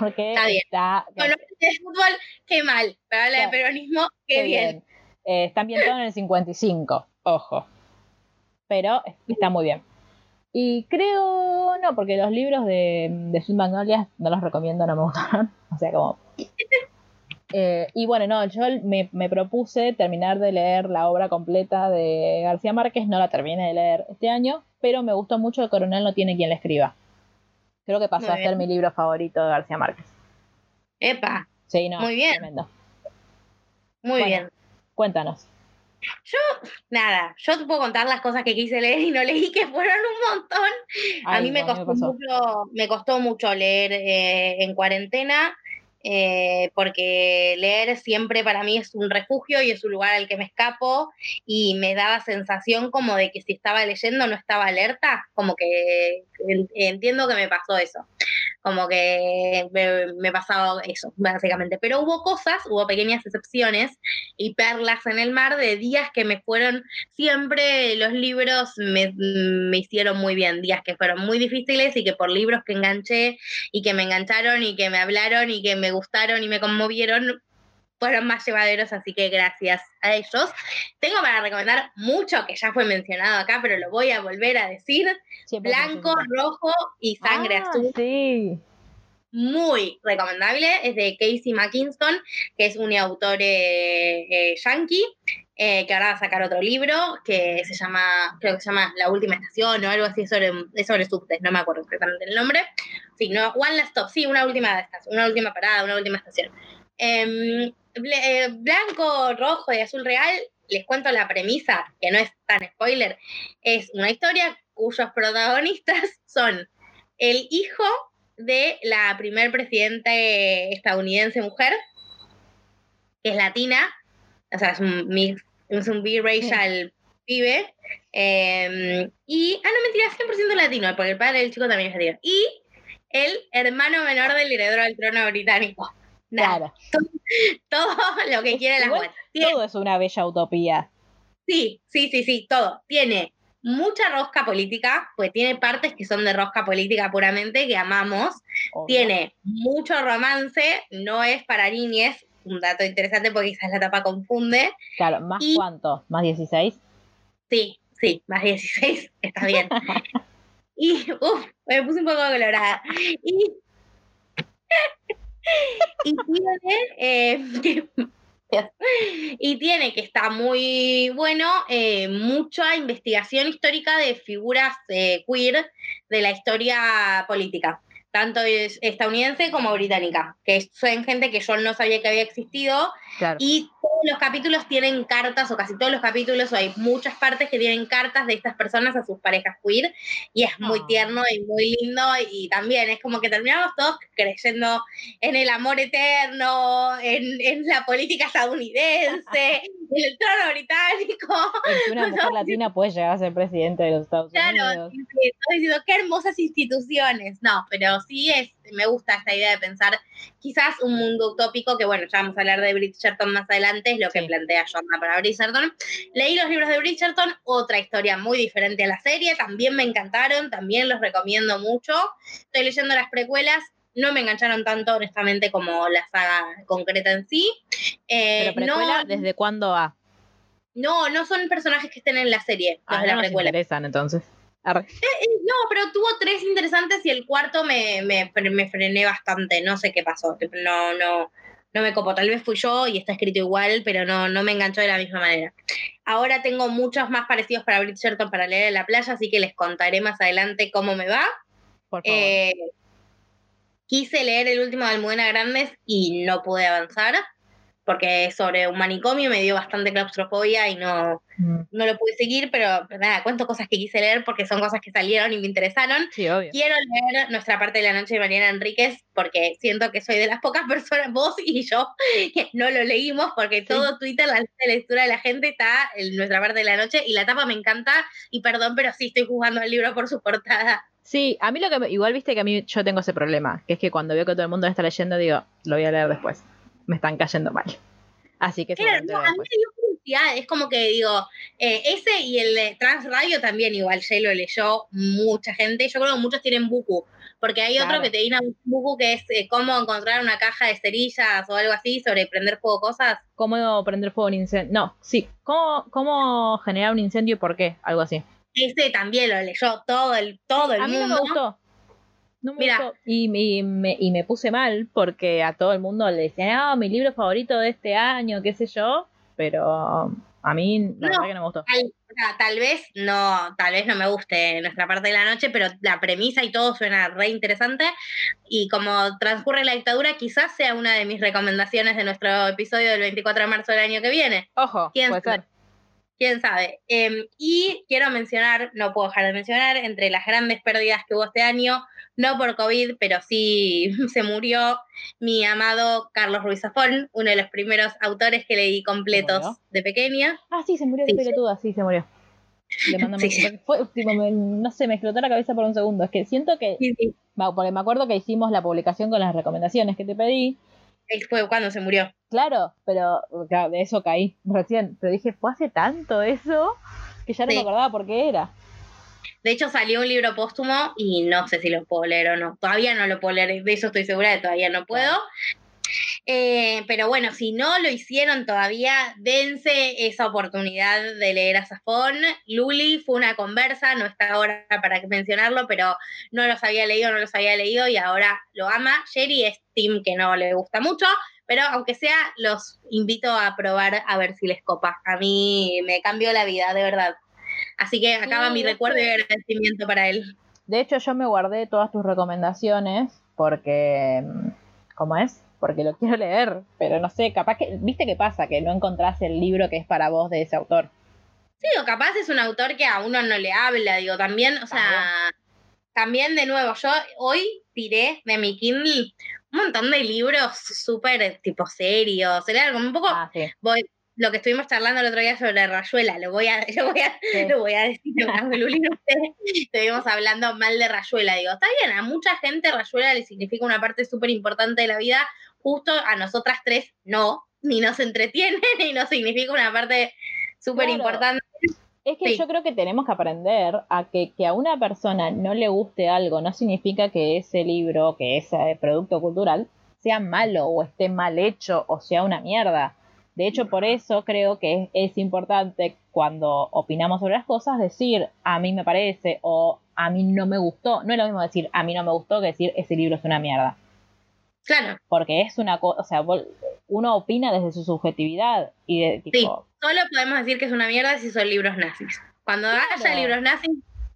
Porque Está bien. está. Bueno, de fútbol, qué mal. Pero habla de peronismo, qué, bien. Eh, está ambientado en el 55, ojo. Pero está muy bien. Y creo, no, porque los libros de, de Sweet Magnolias no los recomiendo, no me gustaron. [laughs] O sea, como. Eh, y bueno, no, yo me, me propuse terminar de leer la obra completa de García Márquez, no la terminé de leer este año, pero me gustó mucho El Coronel no tiene quien la escriba. Creo que pasó Muy a ser mi libro favorito de García Márquez. Epa, Sí, no, Muy bien. tremendo. muy Bueno. bien. Cuéntanos. Nada, yo te puedo contar las cosas que quise leer y no leí, que fueron un montón. a mí me costó, mucho, me costó mucho leer eh, en cuarentena, eh, porque leer siempre para mí es un refugio y es un lugar al que me escapo y me daba sensación como de que si estaba leyendo no estaba alerta, como que en- entiendo que me pasó eso. Como que me, me pasaba eso, básicamente. Pero hubo cosas, hubo pequeñas excepciones y perlas en el mar de días que me fueron, siempre los libros me, me hicieron muy bien, días que fueron muy difíciles y que por libros que enganché y que me engancharon y que me hablaron y que me gustaron y me conmovieron, fueron más llevaderos, así que gracias a ellos. Tengo para recomendar mucho que ya fue mencionado acá, pero lo voy a volver a decir. Siempre Blanco, rojo y sangre Ah, azul Sí. muy recomendable, es de Casey McKinston, que es un autor eh, eh, yankee, eh, que ahora va a sacar otro libro que se llama, creo que se llama La Última Estación o algo así sobre, es sobre subtes, no me acuerdo exactamente el nombre. Sí, no, One Last Stop, sí, una última una última parada, una última estación. Ble- eh, blanco, rojo y azul real, les cuento la premisa, que no es tan spoiler, es una historia cuyos protagonistas [laughs] son el hijo de la primer presidente estadounidense mujer, que es latina, o sea, es un, biracial pibe, eh, y, ah, no, mentira, 100% latino, porque el padre del chico también es latino, y el hermano menor del heredero al trono británico. Nada, Claro. [laughs] todo lo que quiere la. Tiene- Todo es una bella utopía. Sí, sí, sí, sí, todo. Tiene mucha rosca política, pues tiene partes que son de rosca política puramente, que amamos. obvio. Tiene mucho romance, no es para niñes, un dato interesante porque quizás la tapa confunde. Claro, ¿más y- cuánto? ¿Más 16? Sí, sí, más 16, [laughs] está bien. [laughs] y, uff, me puse un poco colorada. Y, [laughs] y tiene, eh, que- [laughs] y tiene que está muy bueno, eh, mucha investigación histórica de figuras eh, queer de la historia política, tanto es- estadounidense como británica, que son gente que yo no sabía que había existido Claro. y todos los capítulos tienen cartas, o casi todos los capítulos, o hay muchas partes que tienen cartas de estas personas a sus parejas queer, y es muy Ah. tierno y muy lindo, y también es como que terminamos todos creyendo en el amor eterno, en, en la política estadounidense, [laughs] en el trono británico. Que una [laughs] mujer latina puede llegar a ser presidente de los Estados Claro, Unidos. estoy diciendo qué hermosas instituciones. No, pero sí es, me gusta esta idea de pensar quizás un mundo utópico, que bueno, ya vamos a hablar de Bridgerton más adelante, es lo que plantea Jordan para Bridgerton. Leí los libros de Bridgerton, otra historia muy diferente a la serie, también me encantaron, también los recomiendo mucho. Estoy leyendo las precuelas. No me engancharon tanto, honestamente, como la saga concreta en sí. Eh, Pero precuela, no, ¿desde cuándo va? no, no son personajes que estén en la serie, los Ah, de no la nos precuela. interesan entonces. Arre. No, pero tuvo tres interesantes y el cuarto me, me, fre- me frené bastante. No sé qué pasó. No, no, no me copó. Tal vez fui yo y está escrito igual, pero no, no me enganchó de la misma manera. Ahora tengo muchos más parecidos para Bridgerton para leer en la playa, así que les contaré más adelante cómo me va. Por favor. Eh, quise leer el último de Almudena Grandes y no pude avanzar, porque sobre un manicomio me dio bastante claustrofobia y no, Mm, no lo pude seguir, pero nada, cuento cosas que quise leer porque son cosas que salieron y me interesaron. Sí, obvio. Quiero leer Nuestra parte de la noche de Mariana Enríquez porque siento que soy de las pocas [laughs] personas, vos y yo, que no lo leímos porque todo Twitter, la lista de lectura de la gente está en Nuestra parte de la noche y la tapa me encanta y perdón, pero sí estoy jugando al libro por su portada. Sí, a mí lo que igual viste que a mí yo tengo ese problema, que es que cuando veo que todo el mundo está leyendo digo, lo voy a leer después. Me están cayendo mal. Así que Claro, no, a mí me dio curiosidad, es como que digo, eh, ese y el de Trans Radio también igual, ya lo leyó mucha gente, yo creo que muchos tienen buku, porque hay otro que te viene un buku que es eh, cómo encontrar una caja de cerillas o algo así sobre prender fuego cosas. ¿Cómo prender fuego a un incendio? No, sí. ¿Cómo, ¿Cómo generar un incendio y por qué? Algo así. Ese también lo leyó todo el, todo el a mí no mundo. me gustó. No me Mira. gustó. Y, y me, y me puse mal porque a todo el mundo le decían, ah, mi libro favorito de este año, qué sé yo. Pero a mí la No. verdad que no me gustó. Tal, vez no, tal vez no me guste nuestra parte de la noche, pero la premisa y todo suena re interesante. Y como transcurre la dictadura, quizás sea una de mis recomendaciones de nuestro episodio del 24 de marzo del año que viene. Ojo, ¿Quién puede sabe? ser. quién sabe. Em, y quiero mencionar, no puedo dejar de mencionar, entre las grandes pérdidas que hubo este año, no por COVID, pero sí [laughs] se murió mi amado Carlos Ruiz Zafón, uno de los primeros autores que leí completos de pequeña. Ah, sí, se murió Sí, de pelotuda, sí, se murió. Le mando Sí, sí. fue, tipo, me- no sé, me explotó la cabeza por un segundo. Es que siento que, Sí, porque me acuerdo que hicimos la publicación con las recomendaciones que te pedí. fue cuando se murió. Claro, pero claro, de eso caí recién. Pero dije, fue hace tanto eso que ya no me acordaba por qué era. De hecho, salió un libro póstumo y no sé si lo puedo leer o no. Todavía no lo puedo leer, de eso estoy segura de que todavía no puedo. Eh, pero bueno, si no lo hicieron todavía, dense esa oportunidad de leer a Safón. Luli fue una conversa, no está ahora para mencionarlo, pero no los había leído, no los había leído y ahora lo ama. Jerry es Tim que no le gusta mucho, pero aunque sea, los invito a probar a ver si les copa. A mí me cambió la vida, de verdad. Así que acaba Sí, mi recuerdo y agradecimiento para él. De hecho, yo me guardé todas tus recomendaciones porque, mm, ¿cómo es? Porque lo quiero leer, pero no sé, capaz que, ¿viste qué pasa? Que no encontrás el libro que es para vos de ese autor. Sí, o capaz es un autor que a uno no le habla, digo, también, o sea, también de nuevo, yo hoy tiré de mi Kindle un montón de libros súper tipo serios, era como un poco, Ah, sí. voy, lo que estuvimos charlando el otro día sobre Rayuela, lo voy a, [laughs] lo voy a, Sí. lo voy a decir, aunque Luli no esté, estuvimos hablando mal de Rayuela, digo, está bien, a mucha gente Rayuela le significa una parte súper importante de la vida, justo a nosotras tres no, ni nos entretiene, [laughs] ni nos significa una parte súper Claro. importante. Es que Sí. yo creo que tenemos que aprender a que, que a una persona no le guste algo no significa que ese libro, que ese producto cultural, sea malo o esté mal hecho o sea una mierda. De hecho, por eso creo que es, es importante cuando opinamos sobre las cosas decir a mí me parece o a mí no me gustó. No es lo mismo decir a mí no me gustó que decir ese libro es una mierda. Claro, Porque es una cosa, o sea, uno opina desde su subjetividad y de tipo, Sí. solo podemos decir que es una mierda si son libros nazis. Cuando haya libros nazis,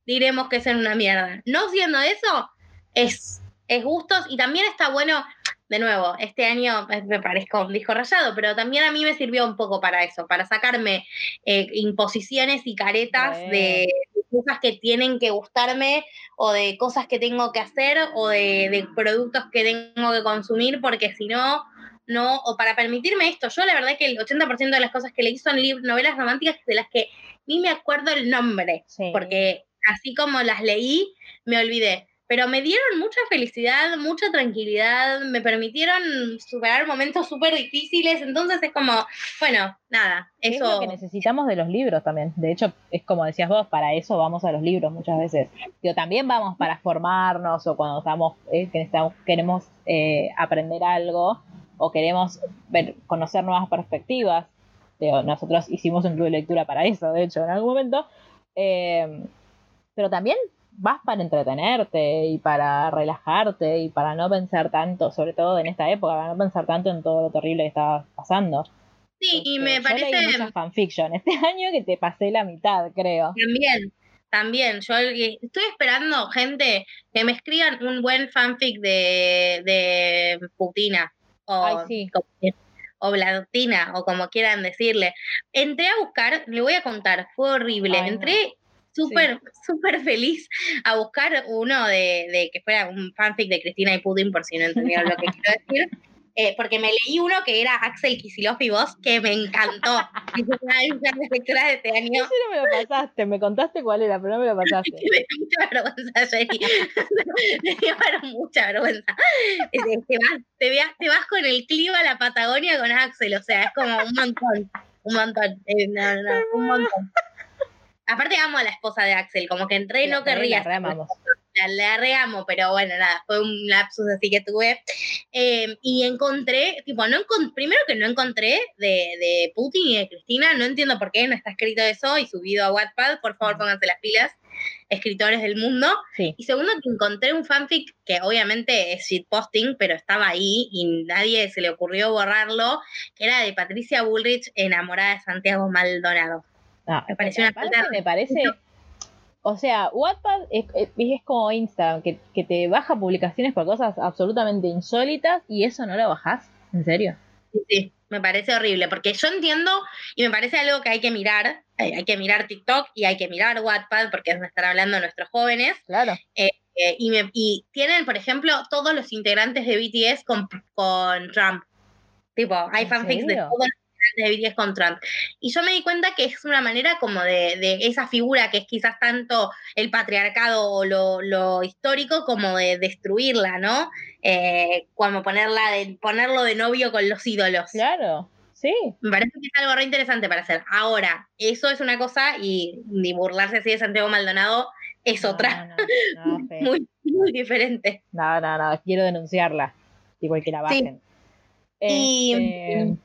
diremos que son una mierda. No siendo eso, es, es gustos y también está bueno, de nuevo, este año me parezco un disco rayado, pero también a mí me sirvió un poco para eso, para sacarme eh, imposiciones y caretas Re. de cosas que tienen que gustarme o de cosas que tengo que hacer o de, de productos que tengo que consumir, porque si no, no, o para permitirme esto, yo la verdad que el 80% de las cosas que leí son novelas románticas de las que ni me acuerdo el nombre, sí. porque así como las leí, me olvidé. Pero me dieron mucha felicidad, mucha tranquilidad, me permitieron superar momentos súper difíciles, entonces es como, bueno, nada, Es eso... lo que necesitamos de los libros también. De hecho, es como decías vos, para eso vamos a los libros muchas veces. Digo, también vamos para formarnos o cuando estamos, eh, que queremos eh, aprender algo o queremos ver, conocer nuevas perspectivas. Digo, nosotros hicimos un club de lectura para eso, de hecho, en algún momento. Eh, pero también vas para entretenerte y para relajarte y para no pensar tanto, sobre todo en esta época, para no pensar tanto en todo lo terrible que estaba pasando. Sí, y Este, me yo parece leí fanfiction este [laughs] año que te pasé la mitad, creo. también, también, yo estoy esperando gente que me escriban un buen fanfic de, de Putina o, Ay, sí. como- o Vladina o como quieran decirle. Entré a buscar, le voy a contar, fue horrible. Ay, no. Súper, súper feliz a buscar uno de, de que fuera un fanfic de Cristina y Putin, por si no entendieron lo que quiero decir. [laughs] Eh, porque me leí uno que era Axel Kicillof y vos, que me encantó. Es una de mis grandes lecturas de este [laughs] año. Ese no me lo pasaste, me contaste cuál era, pero no me lo [laughs] pasaste. Me dio mucha vergüenza, Jenny. Me dio mucha vergüenza. Te, te vas, te, veas- te vas con el clima a la Patagonia con Axel, o sea, es como un montón. Un montón. Eh, no, no, un montón. Aparte amo a la esposa de Axel, como que entré y no querría. la reamamos. La, la reamo, pero bueno, nada, fue un lapsus así que tuve. Eh, y encontré, tipo, no encon- primero que no encontré de, de Putin y de Cristina, no entiendo por qué no está escrito eso y subido a Wattpad, por favor pónganse las pilas, escritores del mundo. Sí. Y segundo que encontré un fanfic que obviamente es shitposting, pero estaba ahí y nadie se le ocurrió borrarlo, que era de Patricia Bullrich enamorada de Santiago Maldonado. No, Me pareció una falta- me parece. O sea, Wattpad es, es- es como Instagram, que, que te baja publicaciones por cosas absolutamente insólitas y eso no lo bajás. ¿En serio? Sí, sí, me parece horrible, porque yo entiendo y me parece algo que hay que mirar, hay, hay que mirar TikTok y hay que mirar Wattpad, porque es donde están hablando nuestros jóvenes, Claro. eh, y, me- y tienen, por ejemplo, todos los integrantes de BTS con, con Trump. Tipo, hay ¿En fanfics de todos los de BTS con Trump. Y yo me di cuenta que es una manera como de, de esa figura que es quizás tanto el patriarcado o lo, lo histórico como de destruirla, ¿no? Eh, como ponerla de, ponerlo de novio con los ídolos. Claro. Sí. Me parece que es algo re interesante para hacer. Ahora, eso es una cosa y, y burlarse así de Santiago Maldonado es otra. No, no. [laughs] Muy, muy diferente. no, no, no, quiero denunciarla. Igual que la Sí. bajen. Y- Este,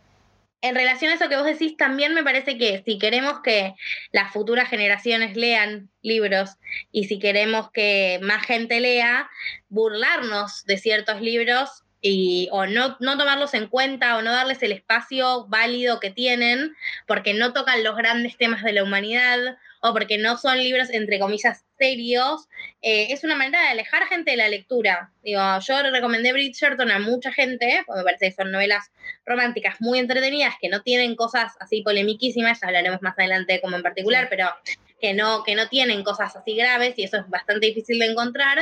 En relación a eso que vos decís, también me parece que si queremos que las futuras generaciones lean libros y si queremos que más gente lea, burlarnos de ciertos libros y, o no, no tomarlos en cuenta o no darles el espacio válido que tienen porque no tocan los grandes temas de la humanidad o porque no son libros, entre comillas, serios, eh, es una manera de alejar gente de la lectura. Digo, yo recomendé Bridgerton a mucha gente, porque me parece que son novelas románticas muy entretenidas, que no tienen cosas así polemiquísimas, ya hablaremos más adelante como en particular, pero que no, que no tienen cosas así graves y eso es bastante difícil de encontrar.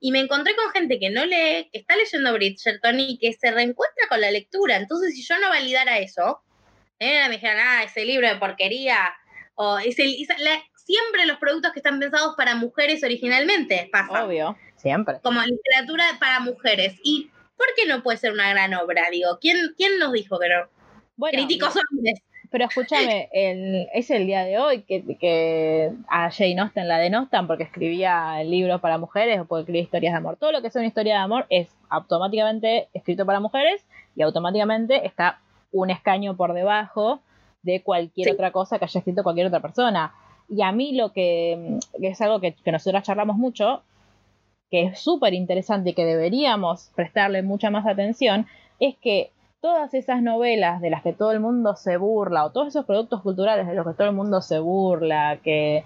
Y me encontré con gente que no lee, que está leyendo Bridgerton y que se reencuentra con la lectura. Entonces, si yo no validara eso, eh, me dijeran, ah, ese libro de porquería, o ese, esa- la- siempre los productos que están pensados para mujeres originalmente pasa obvio. Siempre. como literatura para mujeres. ¿Y por qué no puede ser una gran obra? Digo, ¿quién, quién nos dijo que no? Bueno, Críticos hombres. Pero escúchame, el- es el día de hoy que, que a Jane Austen la denostan porque escribía libros para mujeres o porque escribía historias de amor. Todo lo que sea una historia de amor es automáticamente escrito para mujeres y automáticamente está un escaño por debajo de cualquier Sí. otra cosa que haya escrito cualquier otra persona. Y a mí lo que, que es algo que, que nosotras charlamos mucho, que es súper interesante y que deberíamos prestarle mucha más atención, es que todas esas novelas de las que todo el mundo se burla, o todos esos productos culturales de los que todo el mundo se burla, que,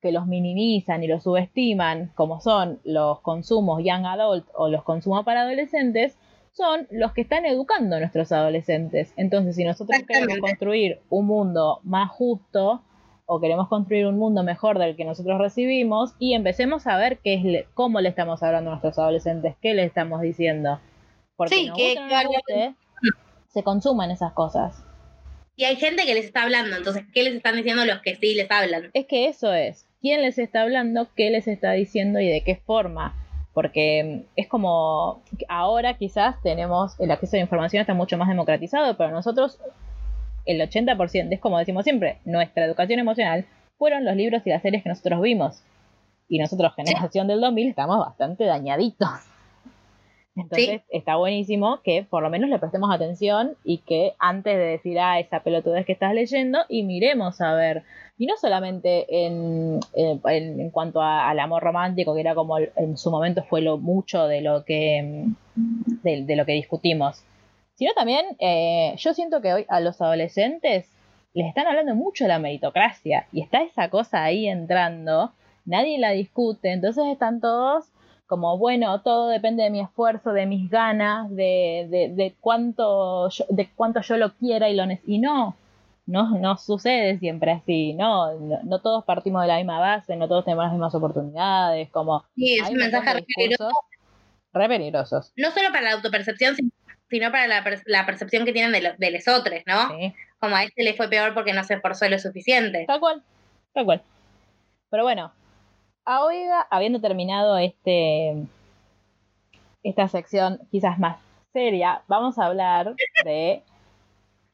que los minimizan y los subestiman, como son los consumos young adult o los consumos para adolescentes, son los que están educando a nuestros adolescentes. Entonces, si nosotros queremos construir un mundo más justo, o queremos construir un mundo mejor del que nosotros recibimos y empecemos a ver qué es le- cómo le estamos hablando a nuestros adolescentes, qué le estamos diciendo. Porque Sí, nos que- nos guste, se consuman esas cosas. Y hay gente que les está hablando, entonces, ¿qué les están diciendo los que sí les hablan? Es que eso es. ¿Quién les está hablando? ¿Qué les está diciendo? ¿Y de qué forma? Porque es como ahora quizás tenemos el acceso a la información está mucho más democratizado, pero nosotros el 80%, es como decimos siempre, nuestra educación emocional fueron los libros y las series que nosotros vimos. Y nosotros, generación del 2000, estamos bastante dañaditos. Entonces está buenísimo que por lo menos le prestemos atención y que antes de decir, ah, esa pelotudez que estás leyendo, y miremos a ver. Y no solamente en, en, cuanto a- al amor romántico, que era como en su momento fue lo mucho de lo que, de, de lo que discutimos, sino también eh, yo siento que hoy a los adolescentes les están hablando mucho de la meritocracia y está esa cosa ahí entrando, nadie la discute, entonces están todos como, bueno, todo depende de mi esfuerzo, de mis ganas, de, de, de cuánto, yo, de cuánto yo lo quiera y lo Y no, no, no sucede siempre así, no, no, no todos partimos de la misma base, no todos tenemos las mismas oportunidades, como... Sí, es un mensaje re peligroso, re peligrosos. no solo para la autopercepción, sin- sino para la, per- la percepción que tienen de, lo- de los otros, ¿no? Sí. Como a este le fue peor porque no se esforzó lo suficiente. Tal cual, tal cual. Pero bueno, a Oiga, habiendo terminado este esta sección quizás más seria, vamos a hablar de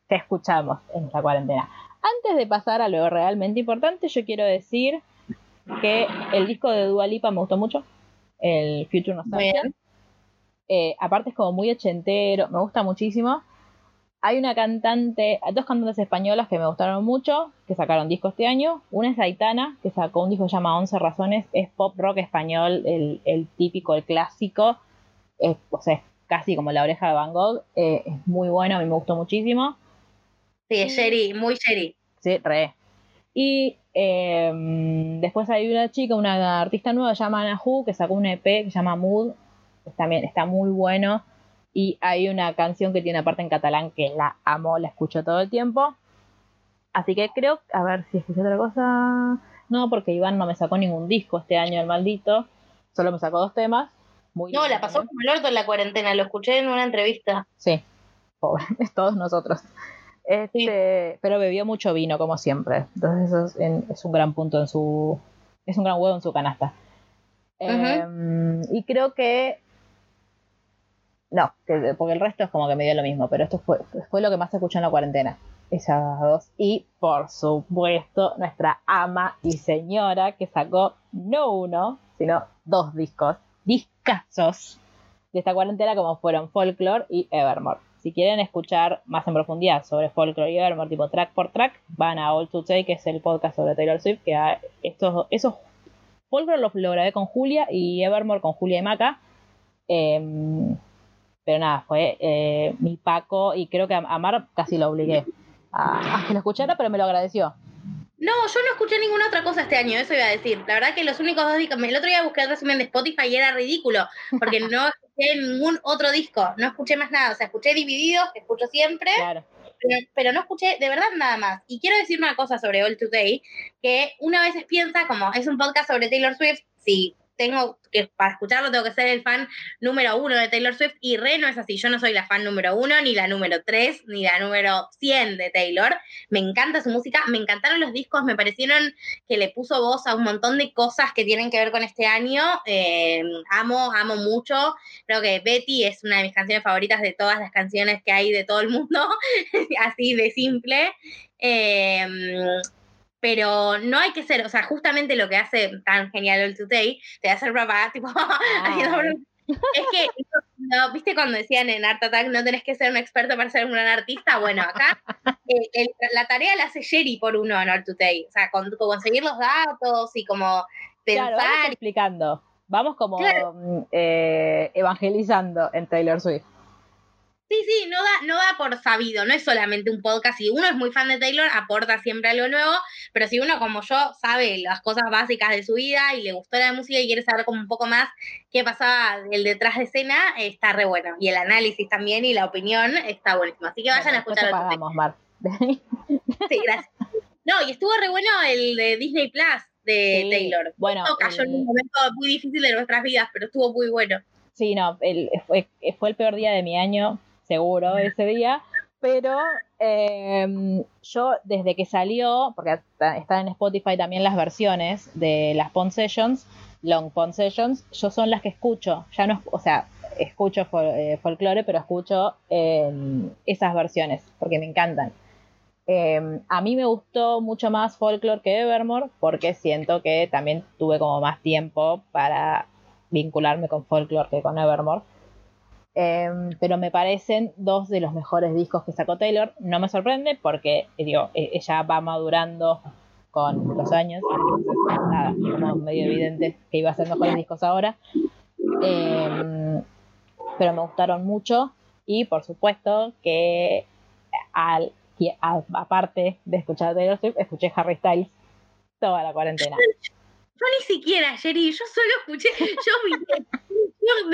qué escuchamos en esta cuarentena. Antes de pasar a lo realmente importante, yo quiero decir que el disco de Dua Lipa me gustó mucho, el Future Nostalgia. Eh, aparte es como muy ochentero, me gusta muchísimo. Hay una cantante, dos cantantes españolas que me gustaron mucho, que sacaron disco este año. Una es Aitana, que sacó un disco que se llama 11 Razones, es pop rock español, el, el típico, el clásico. Es, o sea, es casi como la oreja de Van Gogh. eh, es muy bueno, a mí me gustó muchísimo. Sí, es Sherry, muy Sherry. Sí, re. Y eh, después hay una chica, una artista nueva, se llama Ana Hu, que sacó un EP que se llama Mood. También está muy bueno. Y hay una canción que tiene una parte en catalán que la amo, la escucho todo el tiempo. Así que creo, a ver si escuché otra cosa. No, porque Iván no me sacó ningún disco este año, el maldito. Solo me sacó dos temas. Muy No, la lindos pasó como el orto en la cuarentena, lo escuché en una entrevista. Sí, pobre, [laughs] es todos nosotros. Este, Pero bebió mucho vino, como siempre. Entonces eso es, en- es un gran punto en su... Es un gran huevo en su canasta. Em, y creo que... No, que- porque el resto es como que me dio lo mismo, pero esto fue, fue lo que más escuché en la cuarentena. Esas dos. Y por supuesto, nuestra ama y señora que sacó no uno, sino dos discos. Discazos de esta cuarentena como fueron Folklore y Evermore. Si quieren escuchar más en profundidad sobre Folklore y Evermore, tipo track por track, van a All to Take, que es el podcast sobre Taylor Swift, que estos, esos Folklore los lo grabé con Julia y Evermore con Julia y Maca. Em, pero nada, fue eh, mi Paco y creo que a, Mar casi lo obligué a, a que lo escuchara, pero me lo agradeció. No, yo no escuché ninguna otra cosa este año, eso iba a decir. La verdad que los únicos dos discos, el otro día busqué el resumen de Spotify y era ridículo, porque no [laughs] escuché ningún otro disco, no escuché más nada. O sea, escuché Divididos, que escucho siempre, Claro. pero, pero no escuché de verdad nada más. Y quiero decir una cosa sobre All Today, que una vez piensa, como es un podcast sobre Taylor Swift, si tengo que, para escucharlo tengo que ser el fan número uno de Taylor Swift, y re no es así, yo no soy la fan número uno, ni la número tres, ni la número 100 de Taylor. Me encanta su música, me encantaron los discos, me parecieron que le puso voz a un montón de cosas que tienen que ver con este año. Eh, amo, amo mucho. Creo que Betty es una de mis canciones favoritas de todas las canciones que hay de todo el mundo, [laughs] así de simple. Eh, pero no hay que ser, o sea, justamente lo que hace tan genial All Today, te hace rapar, [laughs] tipo, haciendo es que, no, viste cuando decían en Art Attack, no tenés que ser un experto para ser un gran artista, bueno, acá eh, el- la tarea la hace Sherry por uno en Art Today, o sea, con, con conseguir los datos y como Claro, vamos pensar, explicando. Vamos como Claro. mm, eh, evangelizando en Taylor Swift. Sí, sí, no da, no da por sabido, no es solamente un podcast. Si uno es muy fan de Taylor, aporta siempre algo nuevo, pero si uno como yo sabe las cosas básicas de su vida y le gustó la música y quiere saber como un poco más qué pasaba el detrás de escena, está re bueno. Y el análisis también y la opinión está buenísimo. Así que vayan a escuchar pagamos, Mar. Sí, gracias. No, y estuvo re bueno el de Disney Plus de Sí, Taylor. Bueno, Esto cayó en un momento muy difícil de nuestras vidas, pero estuvo muy bueno. Sí, no, el- fue, fue el peor día de mi año, seguro, ese día. Pero eh, yo desde que salió, porque está- están en Spotify también las versiones de las Pond Sessions, Long Pond Sessions, yo son las que escucho. Ya no, es- o sea, escucho fol- eh, folclore, pero escucho eh, esas versiones, porque me encantan. Eh, a mí me gustó mucho más Folklore que Evermore, porque siento que también tuve como más tiempo para vincularme con Folklore que con Evermore. Em, pero me parecen dos de los mejores discos que sacó Taylor. No me sorprende porque, eh, digo, e- ella va madurando con los años, entonces nada, como medio evidente que iba a hacer mejores discos ahora. Em, pero me gustaron mucho y por supuesto que al, aparte de escuchar Taylor Swift, escuché Harry Styles toda la cuarentena. [laughs] Yo ni siquiera, Jerry, yo solo escuché, yo,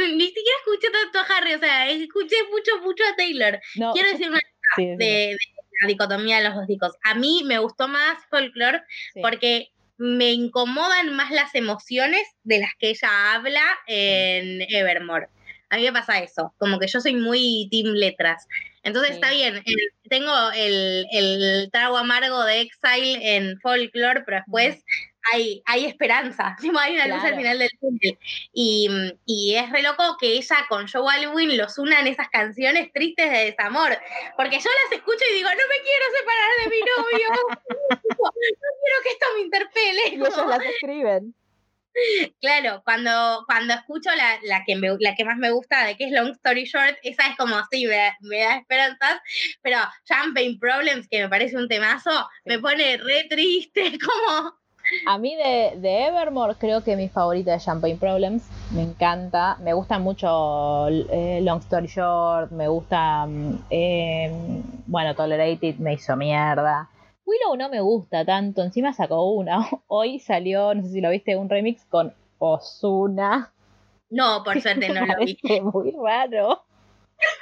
ni siquiera escuché tanto a Harry, o sea, escuché mucho, mucho a Taylor. No, Quiero decir una sí, de, de la dicotomía de los dos discos. A mí me gustó más Folklore sí. porque me incomodan más las emociones de las que ella habla en Evermore. A mí me pasa eso, como que yo soy muy team letras. Entonces Sí. está bien, el- tengo el, el trago amargo de Exile en Folklore, pero después hay, hay esperanza, [laughs] hay una luz al final del túnel. Y, y es re loco que ella con Joe Alwyn los una en esas canciones tristes de desamor, porque yo las escucho y digo, no me quiero separar de mi novio, [laughs] no quiero que esto me interpele. Y ellos las escriben. [laughs] Claro, cuando, cuando escucho la, la, que me- la que más me gusta de que es Long Story Short, esa es como así, me, me da esperanzas, pero Champagne Problems, que me parece un temazo, me pone re triste, como... A mí de, de Evermore creo que mi favorita es Champagne Problems. Me encanta. Me gusta mucho eh, Long Story Short. Me gusta. mm, eh, bueno, Tolerated me hizo mierda. Willow no me gusta tanto. Encima sacó una. [laughs] Hoy salió, no sé si lo viste, un remix con Osuna. No, por suerte no lo vi. [laughs] Muy raro.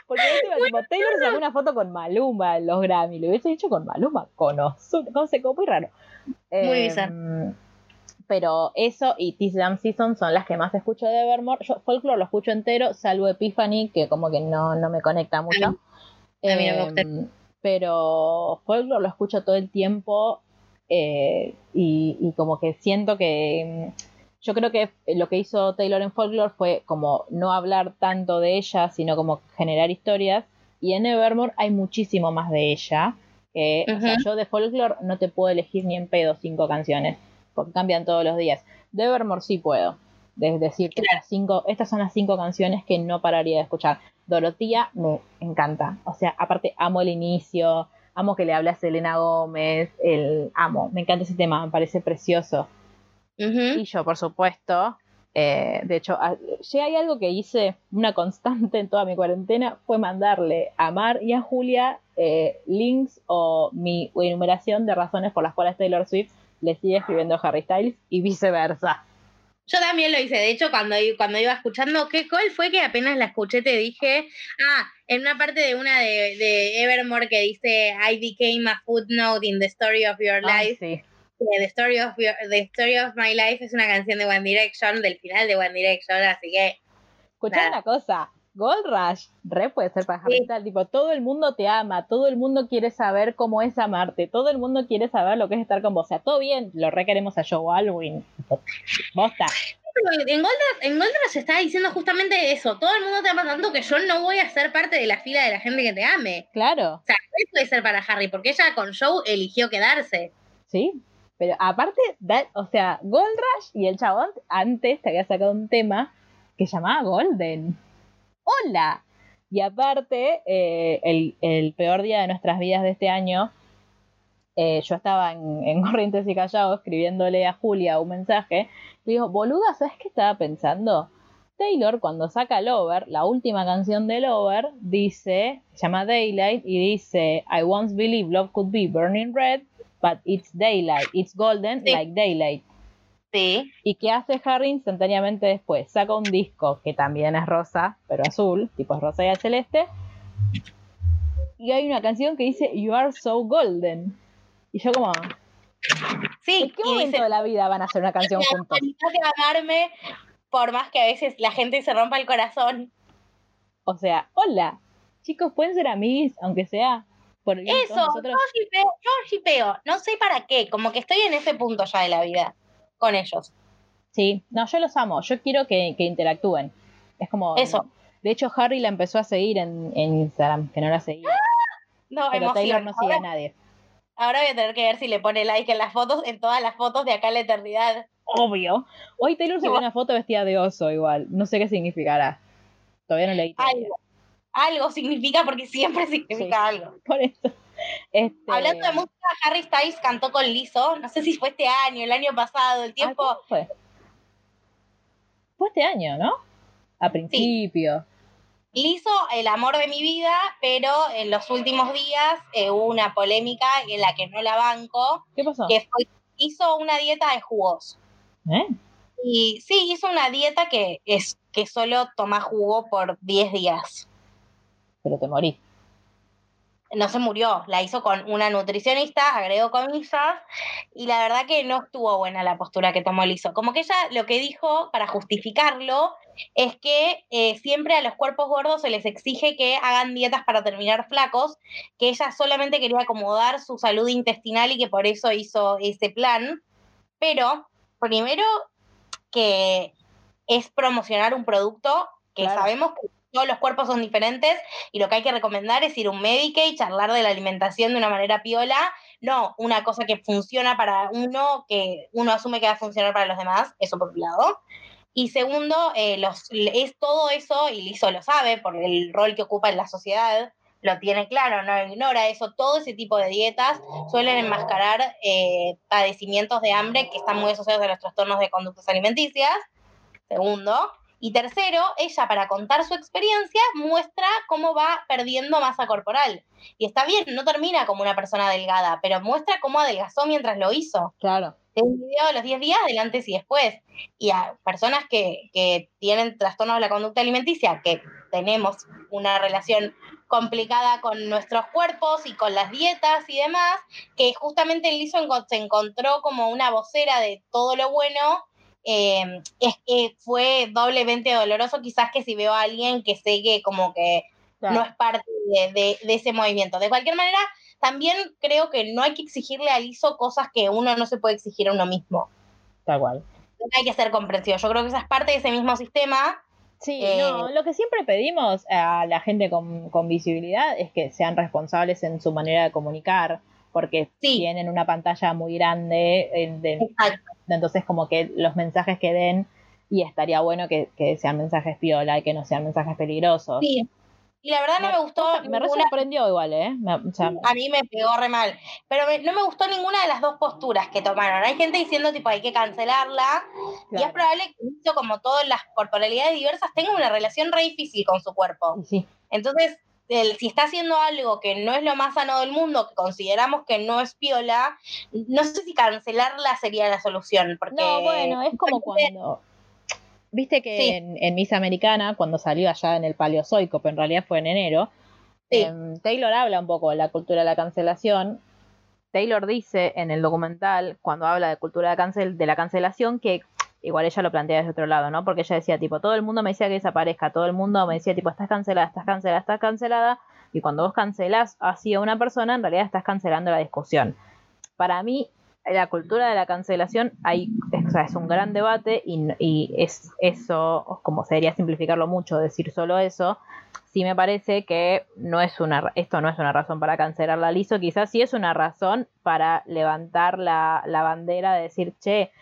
Porque encima, tipo, Taylor sacó una foto con Maluma en los Grammy. Lo hubiese dicho con Maluma, con Ozuna. Como se como muy raro. Muy Em, bizarro. Pero eso y This Damn Season son las que más escucho de Evermore. Yo Folklore lo escucho entero, salvo Epiphany, que como que no, no me conecta mucho. a mí no me gusta. Em, pero Folklore lo escucho todo el tiempo eh, y, y como que siento que em, yo creo que lo que hizo Taylor en Folklore fue como no hablar tanto de ella, sino como generar historias. Y en Evermore hay muchísimo más de ella. Que, o sea, yo de Folklore no te puedo elegir ni en pedo cinco canciones, porque cambian todos los días. De Evermore sí puedo. Es decir, estas, cinco, estas son las cinco canciones que no pararía de escuchar. Dorotía me encanta. O sea, aparte amo el inicio, amo que le habla a Selena Gómez, el amo, me encanta ese tema, me parece precioso. Y yo, por supuesto, eh, de hecho, si hay algo que hice, una constante en toda mi cuarentena, fue mandarle a Mar y a Julia eh, links o mi enumeración de razones por las cuales Taylor Swift le sigue escribiendo a Harry Styles y viceversa. Yo también lo hice, de hecho, cuando, cuando iba escuchando, ¿qué cuál fue que apenas la escuché te dije? Ah, en una parte de una de, de Evermore que dice I became a footnote in the story of your life. sí. The Story of Your- The Story of My Life es una canción de One Direction, del final de One Direction, así que Escuchá una cosa, Gold Rush, re puede ser para Harry Sí. Tipo, todo el mundo te ama, todo el mundo quiere saber cómo es amarte, todo el mundo quiere saber lo que es estar con vos, o sea, todo bien, lo requeremos a Joe Alwyn, bosta, en Goldrush, en Goldrush se está diciendo justamente eso. Todo el mundo te ama tanto que yo no voy a ser parte de la fila de la gente que te ame. claro, O sea, eso puede ser para Harry, porque ella con Joe eligió quedarse. sí, pero aparte, o sea, Gold Rush y el chabón antes te había sacado un tema que llamaba Golden, hola, y aparte, eh, el, peor día de nuestras vidas de este año, eh, yo estaba en, en Corrientes y Callao escribiéndole a Julia un mensaje. Le digo, boluda, ¿sabes qué estaba pensando? Taylor, cuando saca Lover, la última canción de Lover, dice, se llama Daylight, y dice, I once believed love could be burning red, but it's daylight, it's golden Sí. like daylight. Sí. ¿Y qué hace Harry instantáneamente después? Saca un disco que también es rosa, pero azul, tipo es rosa y el celeste. Y hay una canción que dice You are so golden. Y yo como, Sí, ¿en qué momento dice, de la vida van a hacer una canción juntos? "Tenés que amarme por más que a veces la gente se rompa el corazón. O sea, hola, chicos, pueden ser amigos, aunque sea por el Eso, nosotros. yo shipeo, yo shipeo. No sé para qué, como que estoy en ese punto ya de la vida con ellos. Sí, no, yo los amo, yo quiero que, que interactúen. Es como... Eso. De hecho, Harry la empezó a seguir en, en Instagram, que no la seguía. No, Pero emoción. Taylor no sigue a nadie. ahora voy a tener que ver si le pone like en las fotos, en todas las fotos de acá en la eternidad. Obvio. Hoy Taylor subió una foto vestida de oso igual. No sé qué significará. Todavía no leí. Ay. Algo significa porque siempre significa Sí. algo. Por eso. Este, Hablando de música, Harry Styles cantó con Lizzo, no sé si fue este año, el año pasado, el tiempo. ¿cuándo fue? Fue este año, ¿no? A principio. Lizzo, el amor de mi vida, pero en los últimos días eh, hubo una polémica en la que no la banco, ¿Qué pasó? que fue, hizo una dieta de jugos. ¿Eh? Y sí, hizo una dieta que es que solo toma jugo por 10 días. Pero te morí. No se murió, la hizo con una nutricionista, agregó comillas, y la verdad que no estuvo buena la postura que tomó Lizo. Como que ella lo que dijo para justificarlo es que eh, siempre a los cuerpos gordos se les exige que hagan dietas para terminar flacos, que ella solamente quería acomodar su salud intestinal y que por eso hizo ese plan. Pero, primero, que es promocionar un producto que Claro. sabemos que todos los cuerpos son diferentes y lo que hay que recomendar es ir a un médico y charlar de la alimentación de una manera piola, no una cosa que funciona para uno, que uno asume que va a funcionar para los demás, eso por un lado. Y segundo, eh, los, es todo eso, y Lizo lo sabe por el rol que ocupa en la sociedad, lo tiene claro, no ignora eso, todo ese tipo de dietas suelen enmascarar eh, padecimientos de hambre que están muy asociados a los trastornos de conductas alimenticias. Segundo. Y tercero, ella para contar su experiencia muestra cómo va perdiendo masa corporal. Y está bien, no termina como una persona delgada, pero muestra cómo adelgazó mientras lo hizo. Claro. Tiene un video de los 10 días del antes y después. Y a personas que, que tienen trastornos de la conducta alimenticia, que tenemos una relación complicada con nuestros cuerpos y con las dietas y demás, que justamente el Lizo enco- se encontró como una vocera de todo lo bueno, eh, es que fue doblemente doloroso quizás que si veo a alguien que sé que como que claro. no es parte de, de- de ese movimiento. De cualquier manera, también creo que no hay que exigirle a Lizo cosas que uno no se puede exigir a uno mismo. Tal cual. Hay que ser comprensivo. Yo creo que esa es parte de ese mismo sistema. Sí, Eh, no, lo que siempre pedimos a la gente con, con visibilidad es que sean responsables en su manera de comunicar, porque Sí. tienen una pantalla muy grande, eh, de- entonces como que los mensajes que den, y estaría bueno que, que sean mensajes piola y que no sean mensajes peligrosos. Sí. Y la verdad no me gustó Me re sorprendió igual, ¿eh? Me- o sea, a mí me pegó re mal. Pero me- no me gustó ninguna de las dos posturas que tomaron. Hay gente diciendo, tipo, hay que cancelarla. Y es probable que como todas las corporalidades diversas, tenga una relación re difícil con su cuerpo. Sí, Entonces, el- si está haciendo algo que no es lo más sano del mundo, que consideramos que no es piola, no sé si cancelarla sería la solución. Porque No, bueno, es como cuando. Viste que Sí. en, en Miss Americana, cuando salió allá en el Paleozoico, pero en realidad fue en enero, Sí. em, Taylor habla un poco de la cultura de la cancelación. Taylor dice en el documental, cuando habla de cultura de, cancel, de la cancelación, que igual ella lo plantea desde otro lado, ¿no? Porque ella decía, tipo, todo el mundo me decía que desaparezca, todo el mundo me decía, tipo, estás cancelada, estás cancelada, estás cancelada, y cuando vos cancelás así a una persona, en realidad estás cancelando la discusión. Para mí, la cultura de la cancelación hay, es un gran debate y, y es eso, como sería simplificarlo mucho, decir solo eso, sí me parece que no es una, esto no es una razón para cancelar la liso, quizás sí es una razón para levantar la, la bandera de decir, che,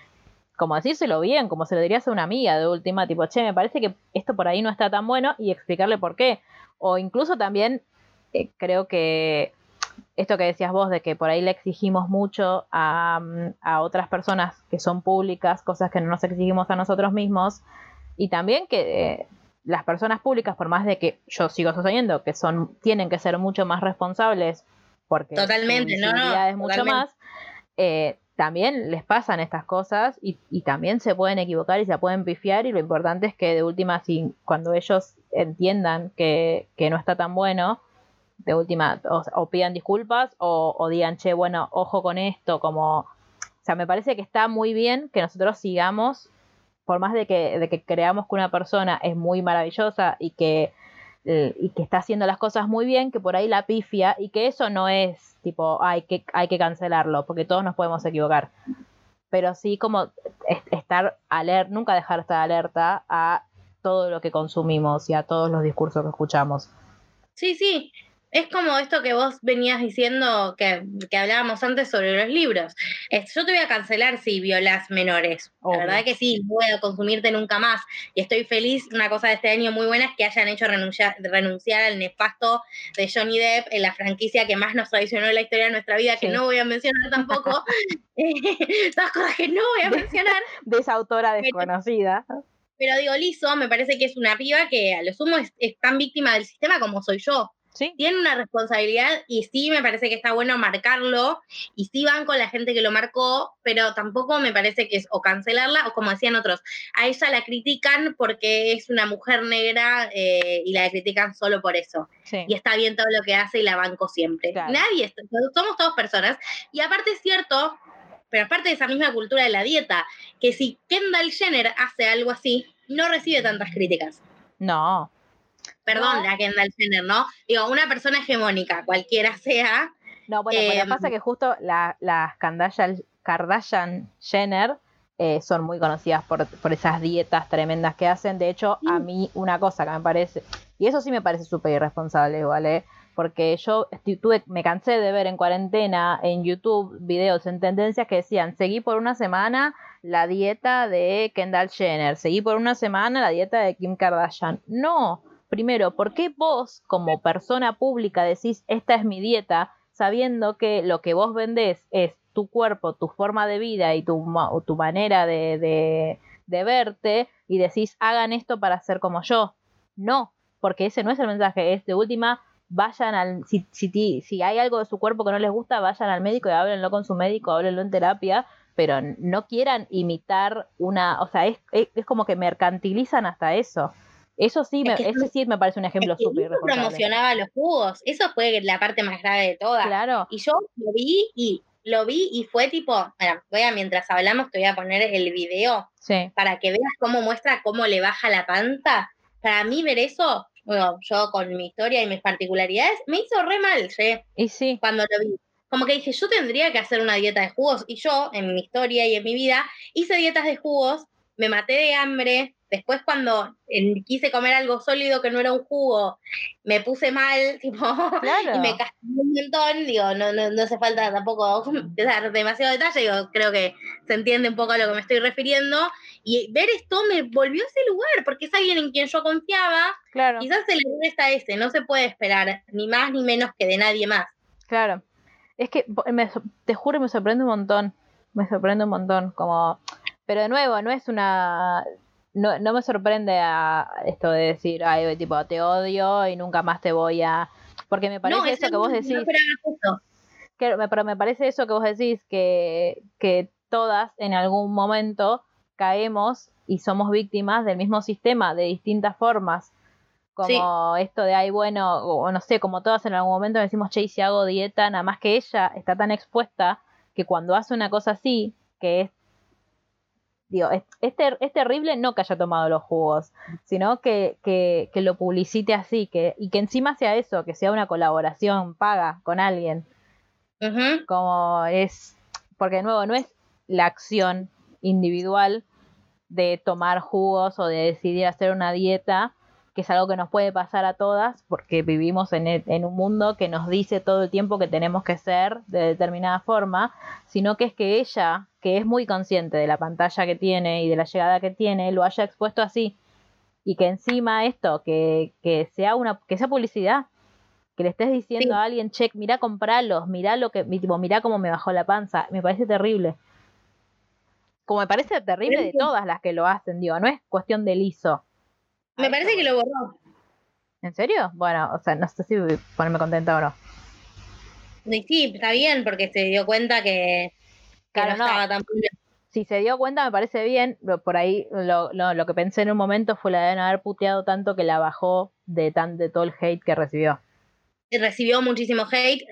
como decírselo bien, como se lo dirías a una amiga de última, tipo, che, me parece que esto por ahí no está tan bueno y explicarle por qué. O incluso también eh, creo que esto que decías vos de que por ahí le exigimos mucho a, mm, a otras personas que son públicas, cosas que no nos exigimos a nosotros mismos, y también que eh, las personas públicas, por más de que yo sigo sosteniendo que son, tienen que ser mucho más responsables, porque Totalmente, no, no, es mucho totalmente. más, eh, también les pasan estas cosas y, también se pueden equivocar y se pueden pifiar y lo importante es que de última, cuando ellos entiendan que, no está tan bueno, de última o, pidan disculpas o, digan, che, bueno, ojo con esto, como, o sea, me parece que está muy bien que nosotros sigamos, por más de que creamos que una persona es muy maravillosa y que, eh, y que está haciendo las cosas muy bien, que por ahí la pifia y que eso no es tipo, hay que, hay que cancelarlo, porque todos nos podemos equivocar. Pero sí como es- estar alerta, nunca dejar de estar alerta a todo lo que consumimos y a todos los discursos que escuchamos. Sí, sí. Es como esto que vos venías diciendo, que, que hablábamos antes sobre los libros. Es, yo te voy a cancelar si violas menores. Obvio. La verdad que sí, no a consumirte nunca más. Y estoy feliz, una cosa de este año muy buena es que hayan hecho renunciar, renunciar al nefasto de Johnny Depp en la franquicia que más nos traicionó en la historia de nuestra vida, que Sí. no voy a mencionar tampoco. [laughs] [laughs] Todas cosas que no voy a mencionar. De esa autora desconocida. Pero digo, Lizo me parece que es una piba que a lo sumo es, es tan víctima del sistema como soy yo. Sí. Tiene una responsabilidad y sí me parece que está bueno marcarlo y sí van con la gente que lo marcó, pero tampoco me parece que es o cancelarla o como decían otros, a ella la critican porque es una mujer negra eh, y la critican solo por eso. Sí. Y está bien todo lo que hace y la banco siempre. Claro. Nadie, somos todos personas. Y aparte es cierto, pero aparte de esa misma cultura de la dieta, que si Kendall Jenner hace algo así, no recibe tantas críticas. No. Perdón, No. la Kendall Jenner, ¿no? Digo, una persona hegemónica, cualquiera sea, No, bueno, pero Em, pasa que justo la- las Kardashian, Kardashian Jenner eh, son muy conocidas por, por esas dietas tremendas que hacen. De hecho, a mí una cosa que me parece, y eso sí me parece súper irresponsable, ¿vale? Porque yo tuve, me cansé de ver en cuarentena en YouTube videos en tendencias que decían, seguí por una semana la dieta de Kendall Jenner, seguí por una semana la dieta de Kim Kardashian. No, primero, ¿por qué vos como persona pública decís, esta es mi dieta? sabiendo que lo que vos vendés es tu cuerpo, tu forma de vida y tu, o tu manera de, de- de verte y decís hagan esto para ser como yo. No, porque ese no es el mensaje, es de última, vayan al, si, si, si hay algo de su cuerpo que no les gusta, vayan al médico y háblenlo con su médico, háblenlo en terapia, pero no quieran imitar una, o sea, es, es como que mercantilizan hasta eso. Eso sí, me, Es que ese sí me parece un ejemplo súper promocionaba los jugos. Eso fue la parte más grave de todas. Claro, Y yo lo vi y lo vi y fue tipo, mira, voy a mientras hablamos te voy a poner el video sí, para que veas cómo muestra cómo le baja la panza. Para mí ver eso, bueno, yo con mi historia y mis particularidades, me hizo re mal, che, y sí, cuando lo vi. Como que dije, yo tendría que hacer una dieta de jugos. Y yo, en mi historia y en mi vida, hice dietas de jugos, me maté de hambre. Después, cuando eh, quise comer algo sólido que no era un jugo, me puse mal, [laughs] tipo, claro. y me castigué un montón. Digo, no, no, no hace falta tampoco [laughs] dar demasiado detalle. Digo, creo que se entiende un poco a lo que me estoy refiriendo. Y ver esto me volvió a ese lugar, porque es alguien en quien yo confiaba. Claro, Quizás el error está ese, no se puede esperar ni más ni menos que de nadie más. claro. Es que me te juro me sorprende un montón. Me sorprende un montón. Como. Pero de nuevo, no es una. No, no me sorprende a esto de decir, ay, tipo, te odio y nunca más te voy a. Porque me parece no, eso que vos decís. No pero me parece eso que vos decís, que, que todas en algún momento caemos y somos víctimas del mismo sistema de distintas formas. Como esto de, ay, bueno, o o no sé, como todas en algún momento decimos, che, y si hago dieta, nada más que ella está tan expuesta que cuando hace una cosa así, que es, digo, es, es, ter- es terrible no que haya tomado los jugos, sino que, que, que lo publicite así, que, y que encima sea eso, que sea una colaboración paga con alguien. Como es, porque de nuevo no es la acción individual de tomar jugos o de decidir hacer una dieta, que es algo que nos puede pasar a todas, porque vivimos en, e- en un mundo que nos dice todo el tiempo que tenemos que ser de determinada forma, sino que es que ella, que es muy consciente de la pantalla que tiene y de la llegada que tiene, lo haya expuesto así. Y que encima esto, que, que sea una, que sea publicidad, que le estés diciendo Sí. a alguien, check, mira compralos, mira lo que, tipo, mira cómo me bajó la panza, me parece terrible. Como me parece terrible de todas las que lo hacen, digo, no es cuestión de liso. Me parece que lo borró. ¿En serio? Bueno, o sea, no sé si ponerme contenta o no. Y sí, está bien, porque se dio cuenta que, que Claro, no, no. estaba tan. Si se dio cuenta, me parece bien. pero Por ahí lo, lo, lo que pensé en un momento fue la de no haber puteado tanto que la bajó de, tan, de todo el hate que recibió. Recibió muchísimo hate.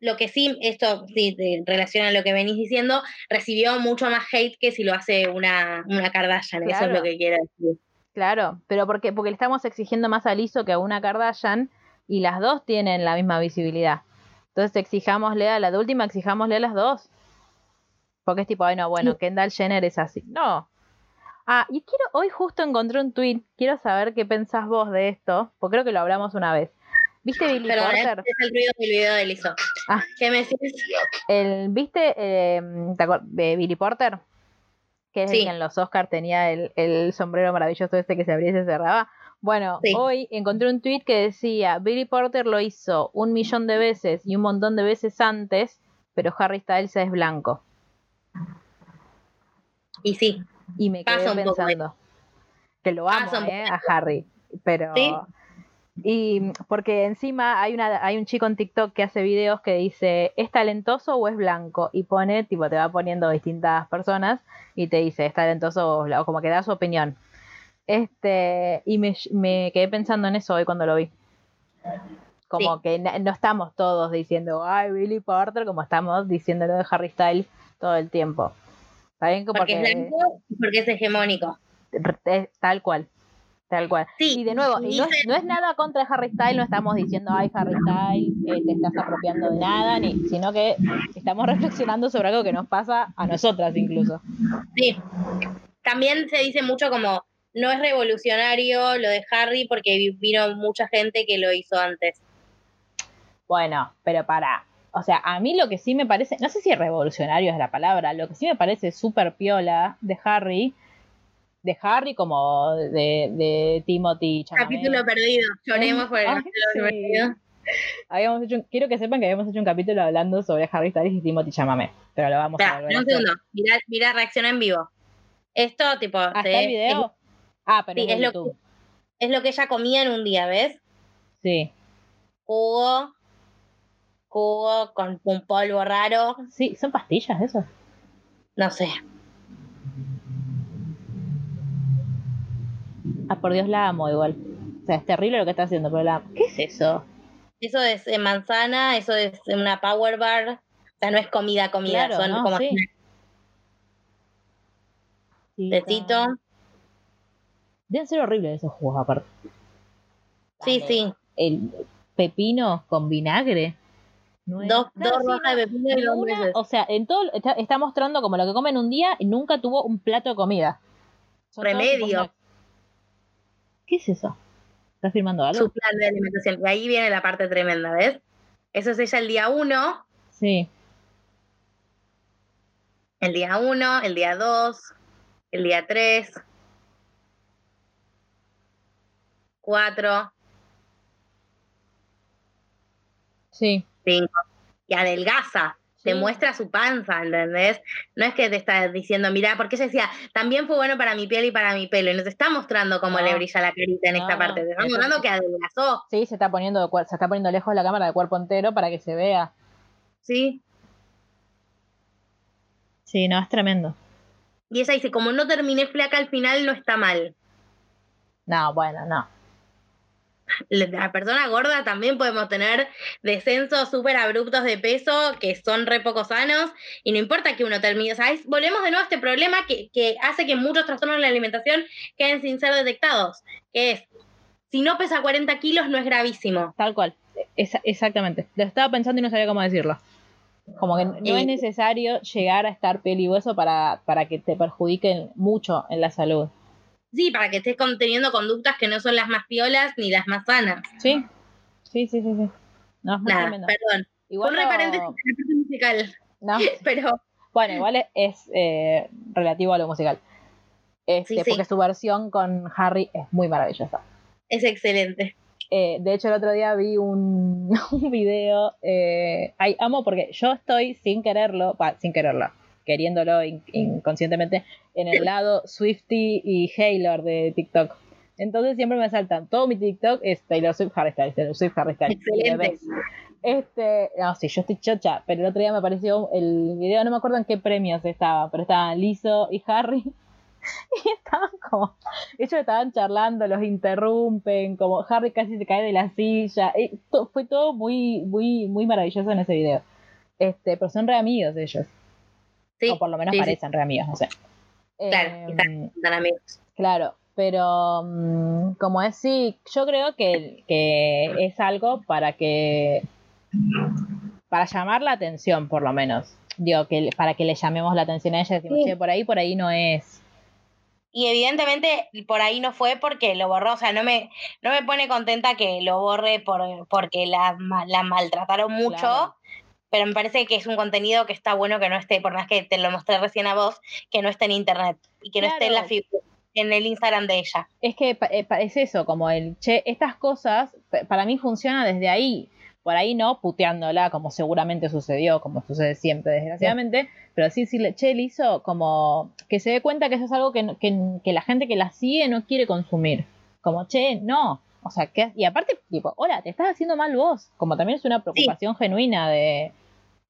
Lo que sí, esto sí, en relación a lo que venís diciendo, recibió mucho más hate que si lo hace una, una Kardashian. Eso es lo que quiero decir. Claro, pero porque, porque le estamos exigiendo más a Lizo que a una Kardashian y las dos tienen la misma visibilidad. Entonces exijámosle a la de última, exijámosle a las dos. Porque es tipo, ay no, bueno, Kendall Jenner es así. No. Ah, y quiero, hoy justo encontré un tweet, quiero saber qué pensás vos de esto, porque creo que lo hablamos una vez. ¿Viste Billy Perdón. Porter? es el ruido del video de Lizo. Ah. ¿Qué me decís? El, ¿Viste eh, Billy Porter? Que es el que en los Oscars tenía el, el sombrero maravilloso este que se abría y se cerraba. Bueno, Sí. hoy encontré un tweet que decía, Billy Porter lo hizo un millón de veces y un montón de veces antes, pero Harry Styles es blanco. Y sí, Y me quedé poco pensando que lo amo, ¿eh? A Harry. Pero. Sí. Y porque encima hay una hay un chico en TikTok que hace videos que dice, ¿es talentoso o es blanco? Y pone, tipo, te va poniendo distintas personas y te dice, ¿es talentoso o es blanco? Como que da su opinión. Este, y me, me quedé pensando en eso hoy cuando lo vi. Como que no estamos todos diciendo, ay, Billy Porter, como estamos diciéndolo de Harry Styles todo el tiempo. ¿Está bien? porque, es blanco y porque es hegemónico. Tal cual. Tal cual. Sí, Y de nuevo, y no, es, dice- no es nada contra Harry Styles, no estamos diciendo, ay, Harry Styles, eh, te estás apropiando de nada, ni, sino que estamos [laughs] reflexionando sobre algo que nos pasa a nosotras incluso. Sí. También se dice mucho como no es revolucionario lo de Harry porque vi- vino mucha gente que lo hizo antes. Bueno, pero para. O sea, a mí lo que sí me parece, no sé si revolucionario es la palabra, lo que sí me parece súper piola de Harry, de Harry como de, de Timothy Chalamet. Capítulo perdido. Lloremos por el Ay, capítulo sí. perdido. Habíamos hecho, un- quiero que sepan que habíamos hecho un capítulo hablando sobre Harry Styles y Timothy Chalamet, pero lo vamos a volver un segundo. Mirá, mirá, reacciona en vivo. Esto, tipo, ¿Ah, está el video? Ah, pero Sí, es, lo YouTube. es lo que ella comía en un día, ¿ves? Sí. Jugo, jugo con un polvo raro, Sí, son pastillas eso. no sé. Ah, por Dios la amo igual. O sea, es terrible lo que está haciendo, pero la amo. ¿Qué es eso? Eso es eh, manzana, eso es una power bar. O sea, no es comida, comida, Claro, son ¿no? como Sí. Tecito. Deben ser horribles esos jugos aparte. Sí, Dale. sí. El pepino con vinagre. No Dos, dos rojas de pepino y dos nueces. o sea, en todo está, está mostrando como lo que comen un día y nunca tuvo un plato de comida. Son Remedio. ¿Qué es eso? ¿Estás filmando algo? Su plan de alimentación. Y ahí viene la parte tremenda, ¿ves? Eso es ella el día uno, Sí. el día uno, el día dos, el día tres, cuatro, Sí. cinco. Y adelgaza. Te Sí. muestra su panza, ¿entendés? No es que te está diciendo, mira, porque ella decía, también fue bueno para mi piel y para mi pelo. Y nos está mostrando cómo No. le brilla la carita en No, esta no, parte. Te está mostrando que adelgazó, Sí, se está poniendo de se está poniendo lejos de la cámara de cuerpo entero para que se vea. ¿sí? Sí, no, es tremendo. Y ella dice, como no terminé flaca al final, no está mal. No, bueno, no. La persona gorda también podemos tener descensos súper abruptos de peso que son re poco sanos y no importa que uno termine. O sea, es- volvemos de nuevo a este problema que, que hace que muchos trastornos de la alimentación queden sin ser detectados, que es, si no pesa 40 kilos no es gravísimo. Tal cual. Esa- exactamente. Lo estaba pensando y no sabía cómo decirlo. Como que no es necesario llegar a estar piel y hueso para, para que te perjudiquen mucho en la salud. Sí, para que estés conteniendo conductas que no son las más piolas ni las más sanas. ¿Sí? Sí, sí, sí, sí. No, es muy Nada, tremendo. perdón. Igual Pon re lo- paréntesis en la parte musical, no, [laughs] pero bueno, igual es, eh, relativo a lo musical. Este, Sí, sí. Porque su versión con Harry es muy maravillosa. es excelente. Eh, de hecho, el otro día vi un, [laughs] un video. Eh, ay, amo porque yo estoy sin quererlo, va, sin quererlo, queriéndolo in- inconscientemente, en el lado Swifty y Haylor de TikTok. Entonces siempre me saltan. Todo mi TikTok es Taylor Swift, Harry Styles, Taylor Swift, Harry Styles. Excelente. Este, no, sí, yo estoy chocha, pero el otro día me apareció el video, no me acuerdo en qué premios estaba, pero estaban Lizzo y Harry. [laughs] Y estaban como, ellos estaban charlando, los interrumpen, como Harry casi se cae de la silla. y to- fue todo muy, muy, muy maravilloso en ese video. Este, pero son re amigos ellos. Sí, o por lo menos sí, sí, parecen re amigos, no sé. Claro, quizás. tan amigos. Claro, pero mm, como es, sí, yo creo que, que es algo para que. para llamar la atención, por lo menos. Digo, que para que le llamemos la atención a ella, decimos, Sí. che, por ahí, por ahí no es. Y evidentemente por ahí no fue porque lo borró, o sea, no me, no me pone contenta que lo borre por, porque la, la maltrataron mucho, Claro. Pero me parece que es un contenido que está bueno que no esté, por más que te lo mostré recién a vos, que no esté en internet y que no esté en la figura, en el Instagram de ella. Es que eh, es eso, como el, che, estas cosas pa- para mí funciona desde ahí. Por ahí no puteándola, como seguramente sucedió, como sucede siempre, desgraciadamente, pero sí decirle, che, le hizo como que se dé cuenta que eso es algo que, que, que la gente que la sigue no quiere consumir. Como, che, no. O sea, y aparte, tipo, hola, te estás haciendo mal vos. Como también es una preocupación genuina de.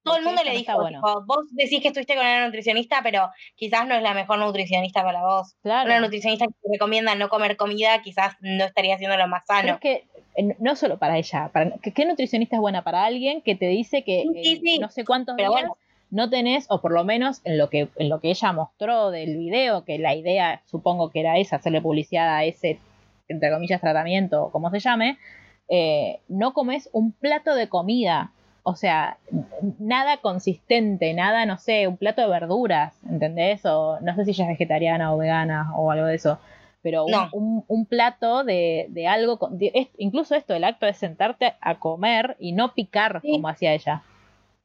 Todo el mundo le dijo, bueno. vos decís que estuviste con una nutricionista, pero quizás no es la mejor nutricionista para vos. Claro. Una nutricionista que te recomienda no comer comida, quizás no estaría haciendo lo más Pero sano. es que eh, no solo para ella, para, ¿qué, nutricionista es buena para alguien que te dice que Sí, sí, eh, sí. no sé cuántos Pero días bueno. no tenés, o por lo menos en lo que en lo que ella mostró del video, que la idea supongo que era esa, hacerle publicidad a ese, entre comillas, tratamiento, o como se llame, eh, no comes un plato de comida. O sea, nada consistente, nada, no sé, un plato de verduras, ¿entendés? O no sé si ella es vegetariana o vegana o algo de eso pero un, No. un- un plato de, de algo, con- de- es- incluso esto, el acto de sentarte a comer y no picar Sí. como hacía ella.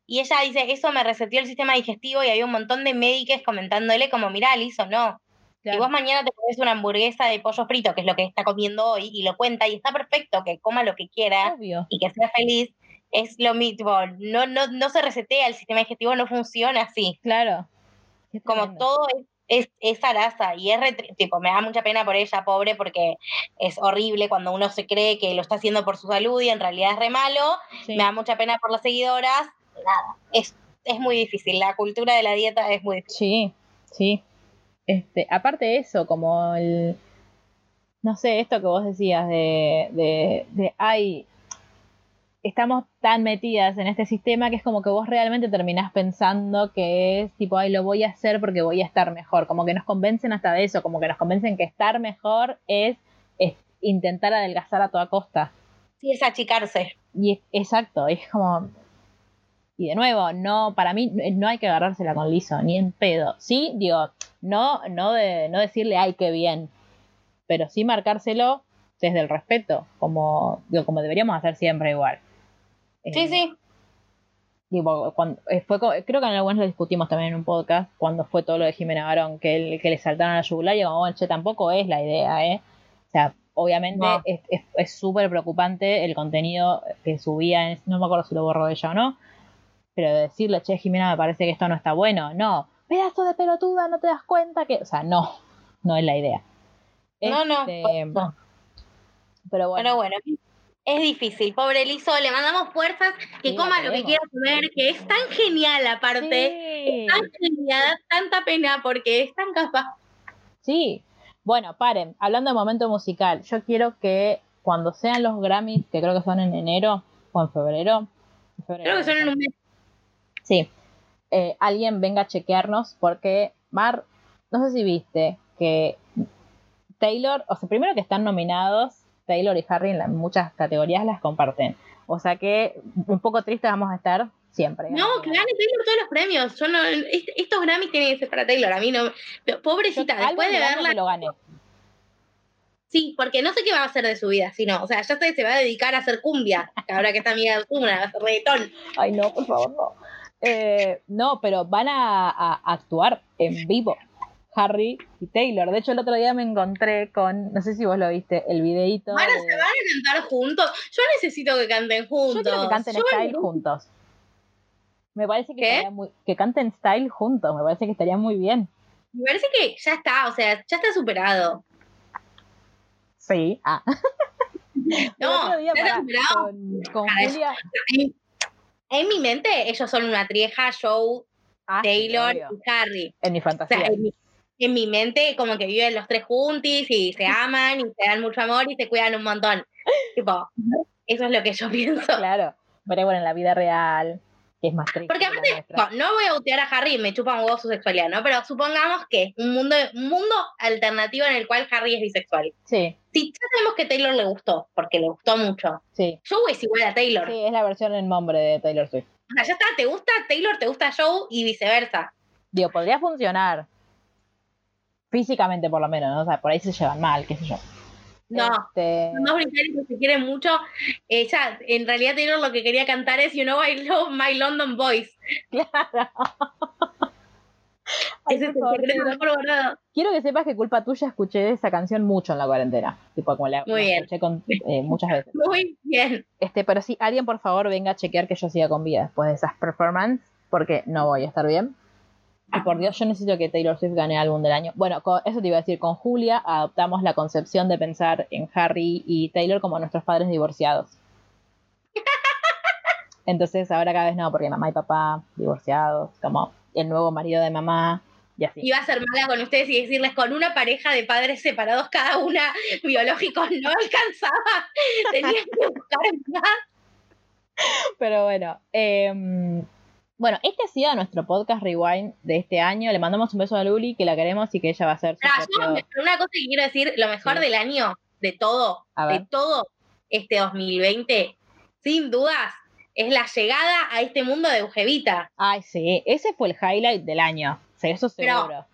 Y ella dice, eso me reseteó el sistema digestivo y había un montón de médicos comentándole como, mirá, Lizo, no. Si vos mañana te comes una hamburguesa de pollo frito, que es lo que está comiendo hoy, y lo cuenta, y está perfecto, que coma lo que quiera Obvio. y que sea feliz, es lo mismo, no, no, no se resetea, el sistema digestivo no funciona así. Claro. Como todo es, es, es zaraza y es re- tipo, me da mucha pena por ella, pobre, porque es horrible cuando uno se cree que lo está haciendo por su salud y en realidad es re malo. Sí. Me da mucha pena por las seguidoras. Nada, es, es muy difícil. La cultura de la dieta es muy difícil. Sí, sí. Este, aparte de eso, como el. No sé, esto que vos decías de. de, de ay. Estamos tan metidas en este sistema que es como que vos realmente terminás pensando que es tipo, ay, lo voy a hacer porque voy a estar mejor. Como que nos convencen hasta de eso, como que nos convencen que estar mejor es, es intentar adelgazar a toda costa. Sí, es achicarse. Y es- exacto, es como. Y de nuevo, no, para mí no hay que agarrársela con liso, ni en pedo. Sí, digo, no, no, de, no decirle ay qué bien, pero sí marcárselo desde el respeto, como, digo, como deberíamos hacer siempre igual. Sí, Eh, sí. Digo, cuando, eh, fue, creo que en algunos lo discutimos también en un podcast, cuando fue todo lo de Jimena Barón, que, el- que le saltaron a la yugular, y como, bueno, che, tampoco es la idea, ¿eh? O sea, obviamente No. es es- es súper preocupante el contenido que subía, en- no me acuerdo si lo borró ella o no, pero decirle, che, Jimena, me parece que esto no está bueno, no, pedazo de pelotuda, no te das cuenta que, o sea, no, no es la idea. No, no. Este, no. Pero bueno, Pero bueno, es difícil. Pobre Lizo, le mandamos fuerzas, que Sí, coma lo que quiera comer, que es tan genial aparte. sí. Tan genial, da tanta pena porque es tan capaz. Sí. Bueno, paren. Hablando de momento musical, yo quiero que cuando sean los Grammys, que creo que son en enero o en febrero. en febrero, Creo que son en un mes. Sí. eh, alguien venga a chequearnos porque Mar, no sé si viste que Taylor, o sea, primero que están nominados, Taylor y Harry en la- muchas categorías las comparten. O sea que un poco tristes vamos a estar siempre. No, que gane Taylor todos los premios. Yo no, est- estos Grammys tienen que ser para Taylor. A mí no. Yo- Pobrecita, después de verla. que lo gane. Sí, porque no sé qué va a hacer de su vida, sino, o sea, ya sé, se va a dedicar a hacer cumbia, ahora que está amiga de Ozuna, va a hacer reggaetón. Ay, no, por favor, no. Eh, no, pero van a, a actuar en vivo. Harry y Taylor. De hecho, el otro día me encontré con, no sé si vos lo viste, el videito. Van a, de- se van a cantar juntos. Yo necesito que canten juntos. Yo quiero que canten Yo Style me- juntos. Me parece que ¿Qué? estaría muy, que canten Style juntos, me parece que estaría muy bien. Me parece que ya está, o sea, ya está superado. Sí. Ah. [laughs] el No, otro día con. Julia. En, mi mente, ellos son una trieja, Joe, Ah, Taylor obvio. y Harry. En mi O sea, fantasía. en mi, en mi mente, como que viven los tres juntis y se [laughs] aman y se dan mucho amor y se cuidan un montón. tipo, eso es lo que yo pienso. Claro. Pero bueno, en la vida real, que es más triste. Porque aparte, no, no voy a utear a Harry, me chupa un huevo su sexualidad, ¿no? Pero supongamos que es un mundo, un mundo alternativo en el cual Harry es bisexual. Sí, Si ya sabemos que Taylor le gustó, porque le gustó mucho. sí. Joe es igual a Taylor. Sí, es la versión en nombre de Taylor Swift. O sea, ya está, te gusta Taylor, te gusta Joe y viceversa. Digo, podría funcionar. Físicamente, por lo menos, ¿no? O sea, por ahí se llevan mal, qué sé yo. No, Este, dos británicos se quieren mucho. En realidad, Taylor lo que quería cantar es You know I love my London boys. [laughs] claro. [laughs] Ay, Ese es por el favor, secreto Taylor. mejor guardado. Quiero que sepas que culpa tuya escuché esa canción mucho en la cuarentena. Tipo, como la, Muy la bien. escuché con- eh, muchas veces. [laughs] Muy bien. Este, pero sí, alguien por favor venga a chequear que yo siga con vida después de esas performances, porque no voy a estar bien. Y por Dios, yo necesito que Taylor Swift gane álbum del año. Bueno, con- eso te iba a decir, con Julia adoptamos la concepción de pensar en Harry y Taylor como nuestros padres divorciados. [laughs] Entonces ahora cada vez no, porque mamá y papá divorciados, como el nuevo marido de mamá y así. Iba a ser mala con ustedes y decirles con una pareja de padres separados, cada una [laughs] biológicos, no alcanzaba. [laughs] Tenían que buscar más. Pero bueno, em, bueno, este ha sido nuestro podcast Rewind de este año. Le mandamos un beso a Luli, que la queremos y que ella va a ser su yo una cosa que quiero decir, lo mejor Sí. del año, de todo, de todo este 2020, sin dudas, es la llegada a este mundo de Eugevita. Ay, sí, ese fue el highlight del año. Sí, eso Pero- seguro.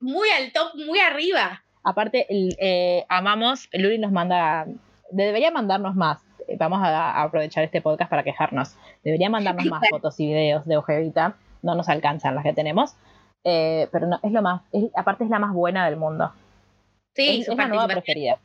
Muy al top, muy arriba. Aparte, eh, amamos, Luli nos manda, debería mandarnos más. Eh, Vamos a, a aprovechar este podcast para quejarnos. Debería mandarnos más fotos y videos de Ojevita. No nos alcanzan las que tenemos. Eh, pero no, es lo más, es- aparte es la más buena del mundo. Sí, es, es la nueva preferida.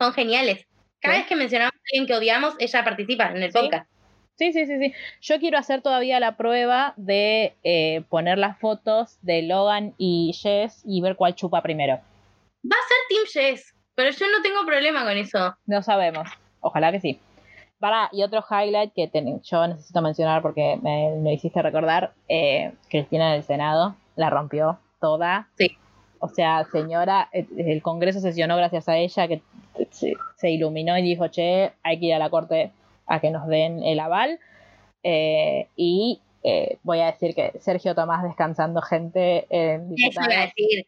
son geniales. Cada vez que mencionamos a alguien que odiamos, ella participa en el Sí. podcast. Sí, sí, sí, sí. Yo quiero hacer todavía la prueba de eh, poner las fotos de Logan y Jess y ver cuál chupa primero. Va a ser Team Jess, pero yo no tengo problema con eso. No sabemos. Ojalá que sí. Para, y otro highlight que ten- yo necesito mencionar porque me, me hiciste recordar, eh, Cristina del Senado la rompió toda. Sí. O sea, señora, eh, el Congreso sesionó gracias a ella que se, iluminó y dijo, che, hay que ir a la Corte a que nos den el aval. Eh, y eh, voy a decir que Sergio Tomás descansando gente en Eso iba a decir.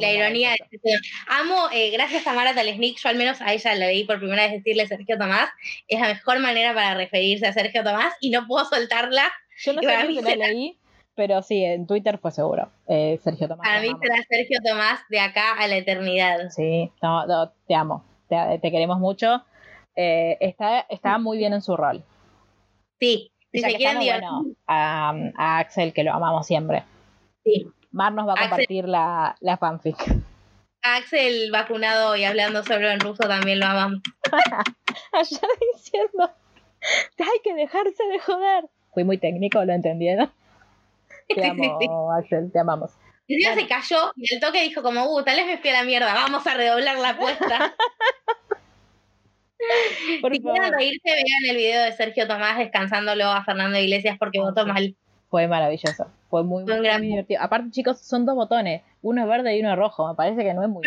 La ironía de este Amo, eh, gracias a Mara Talesnik, yo al menos a ella le leí por primera vez decirle Sergio Tomás. Es la mejor manera para referirse a Sergio Tomás y no puedo soltarla. Yo no sé si la leí, pero sí, en Twitter fue seguro. Eh, Sergio Tomás. Para mí será Sergio Tomás de acá a la eternidad. Sí, no, no, te amo. Te, te queremos mucho. Eh, está, está muy bien en su rol. Sí, si se quieren bueno, a, a Axel, que lo amamos siempre. Sí. Mar nos va a Axel. compartir la, la fanfic. [laughs] Axel vacunado y hablando solo en ruso también lo amamos. [laughs] Allá diciendo, hay que dejarse de joder. Fui muy técnico, lo entendieron. [laughs] Te amo. Axel, te amamos. El día Bueno. se cayó y el toque dijo como, uh, tal vez me fui a la mierda, vamos a redoblar la apuesta. [laughs] Por si quieren reírse, vean el video de Sergio Tomás descansándolo a Fernando Iglesias porque votó mal. Fue maravilloso. Fue muy, Fue muy gran- divertido. Aparte, chicos, son dos botones. Uno es verde y uno es rojo. Me parece que no es muy.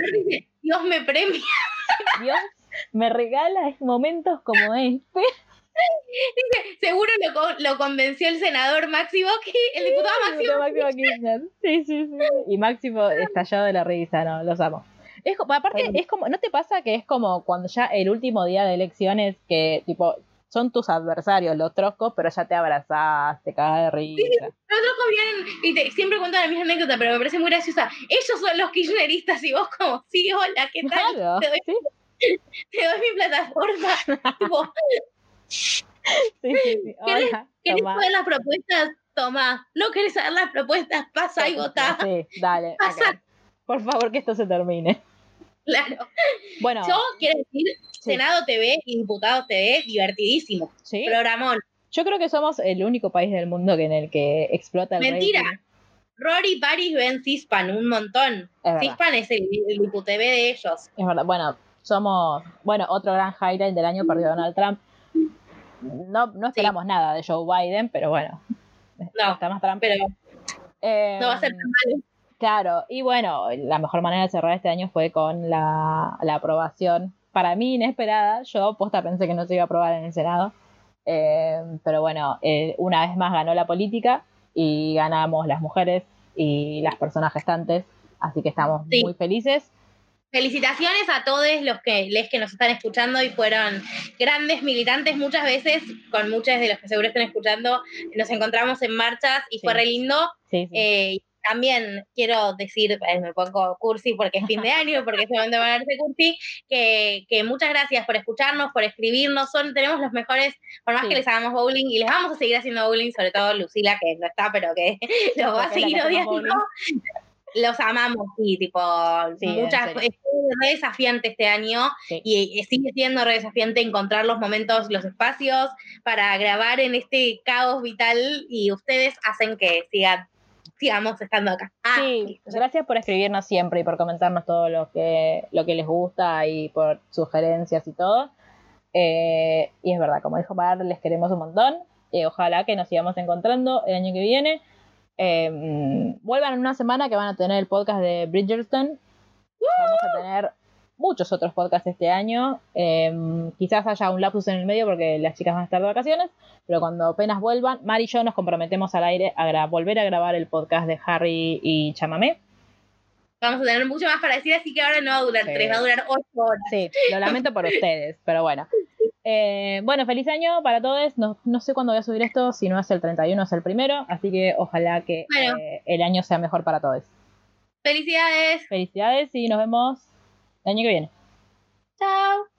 Dios me premia. [laughs] Dios me regala momentos como este. Seguro lo, lo convenció el senador Máximo, el diputado Máximo. Máximo Kirchner. Sí, sí, sí. Y Máximo estallado de la risa, no, los amo. Es, aparte, es como, ¿no te pasa que es como cuando ya el último día de elecciones que, tipo, son tus adversarios, los troscos, pero ya te abrazás, te cagas de risa? Los otros vienen y te, siempre cuentan la misma anécdota, pero me parece muy graciosa. Ellos son los kirchneristas y vos como, sí, hola, ¿qué tal? Claro, Te doy, sí, [laughs] te doy mi plataforma. [laughs] tipo, [laughs] sí, sí. sí. ¿Querés- Hola, ¿querés tomá. saber las propuestas? Toma. ¿No querés saber las propuestas? Pasa y votá. Sí, dale. [laughs] Pasa. acá. Por favor, que esto se termine. Claro. Bueno, Yo quiero decir, Senado TV y Diputados TV, divertidísimo. sí. Programón. Yo creo que somos el único país del mundo que en el que explota el Mentira. rating. Rory Paris ven Cispan, un montón. Cispan es el, el de ellos. Es verdad, bueno, somos, bueno, otro gran highlight del año perdió Donald Trump. No, no esperamos nada de Joe Biden, pero bueno, No, está más pero Eh, no va a ser tan malo. Claro, y bueno, la mejor manera de cerrar este año fue con la, la aprobación, para mí inesperada, yo posta pensé que no se iba a aprobar en el Senado, Eh, pero bueno, eh, una vez más ganó la política y ganamos las mujeres y las personas gestantes, así que estamos Sí. muy felices. Felicitaciones a todos los que, les que nos están escuchando y fueron grandes militantes muchas veces, con muchos de los que seguro están escuchando, nos encontramos en marchas y fue re lindo. Sí, sí. Eh, también quiero decir, eh, me pongo cursi porque es fin de año, porque se van a ponerse cursi, que, que muchas gracias por escucharnos, por escribirnos. Son, tenemos los mejores, por más Sí. que les hagamos bowling, y les vamos a seguir haciendo bowling, sobre todo Lucila, que no está, pero que [laughs] los va a es seguir odiando. Los amamos, sí, tipo, Sí, muchas, es re desafiante este año Sí. y, sigue siendo re desafiante encontrar los momentos, los espacios para grabar en este caos vital y ustedes hacen que sigan, sigamos estando acá. Ah, Sí, gracias por escribirnos siempre y por comentarnos todo lo que, lo que les gusta y por sugerencias y todo. Eh, y es verdad, como dijo Mar, les queremos un montón. Y ojalá que nos sigamos encontrando el año que viene. Eh, vuelvan en una semana que van a tener el podcast de Bridgerton. Vamos a tener muchos otros podcasts este año. Eh, quizás haya un lapsus en el medio porque las chicas van a estar de vacaciones. Pero cuando apenas vuelvan, Mar y yo nos comprometemos al aire a volver a grabar el podcast de Harry y Chamamé. Vamos a tener mucho más para decir, así que ahora no va a durar Sí. tres, va a durar ocho horas. Sí, lo lamento por [laughs] ustedes, pero bueno. Eh, bueno, feliz año para todos. No, no sé cuándo voy a subir esto, si no es el 31 es el primero, así que ojalá que Bueno. eh, el año sea mejor para todos. Felicidades. Felicidades y nos vemos el año que viene. Chao.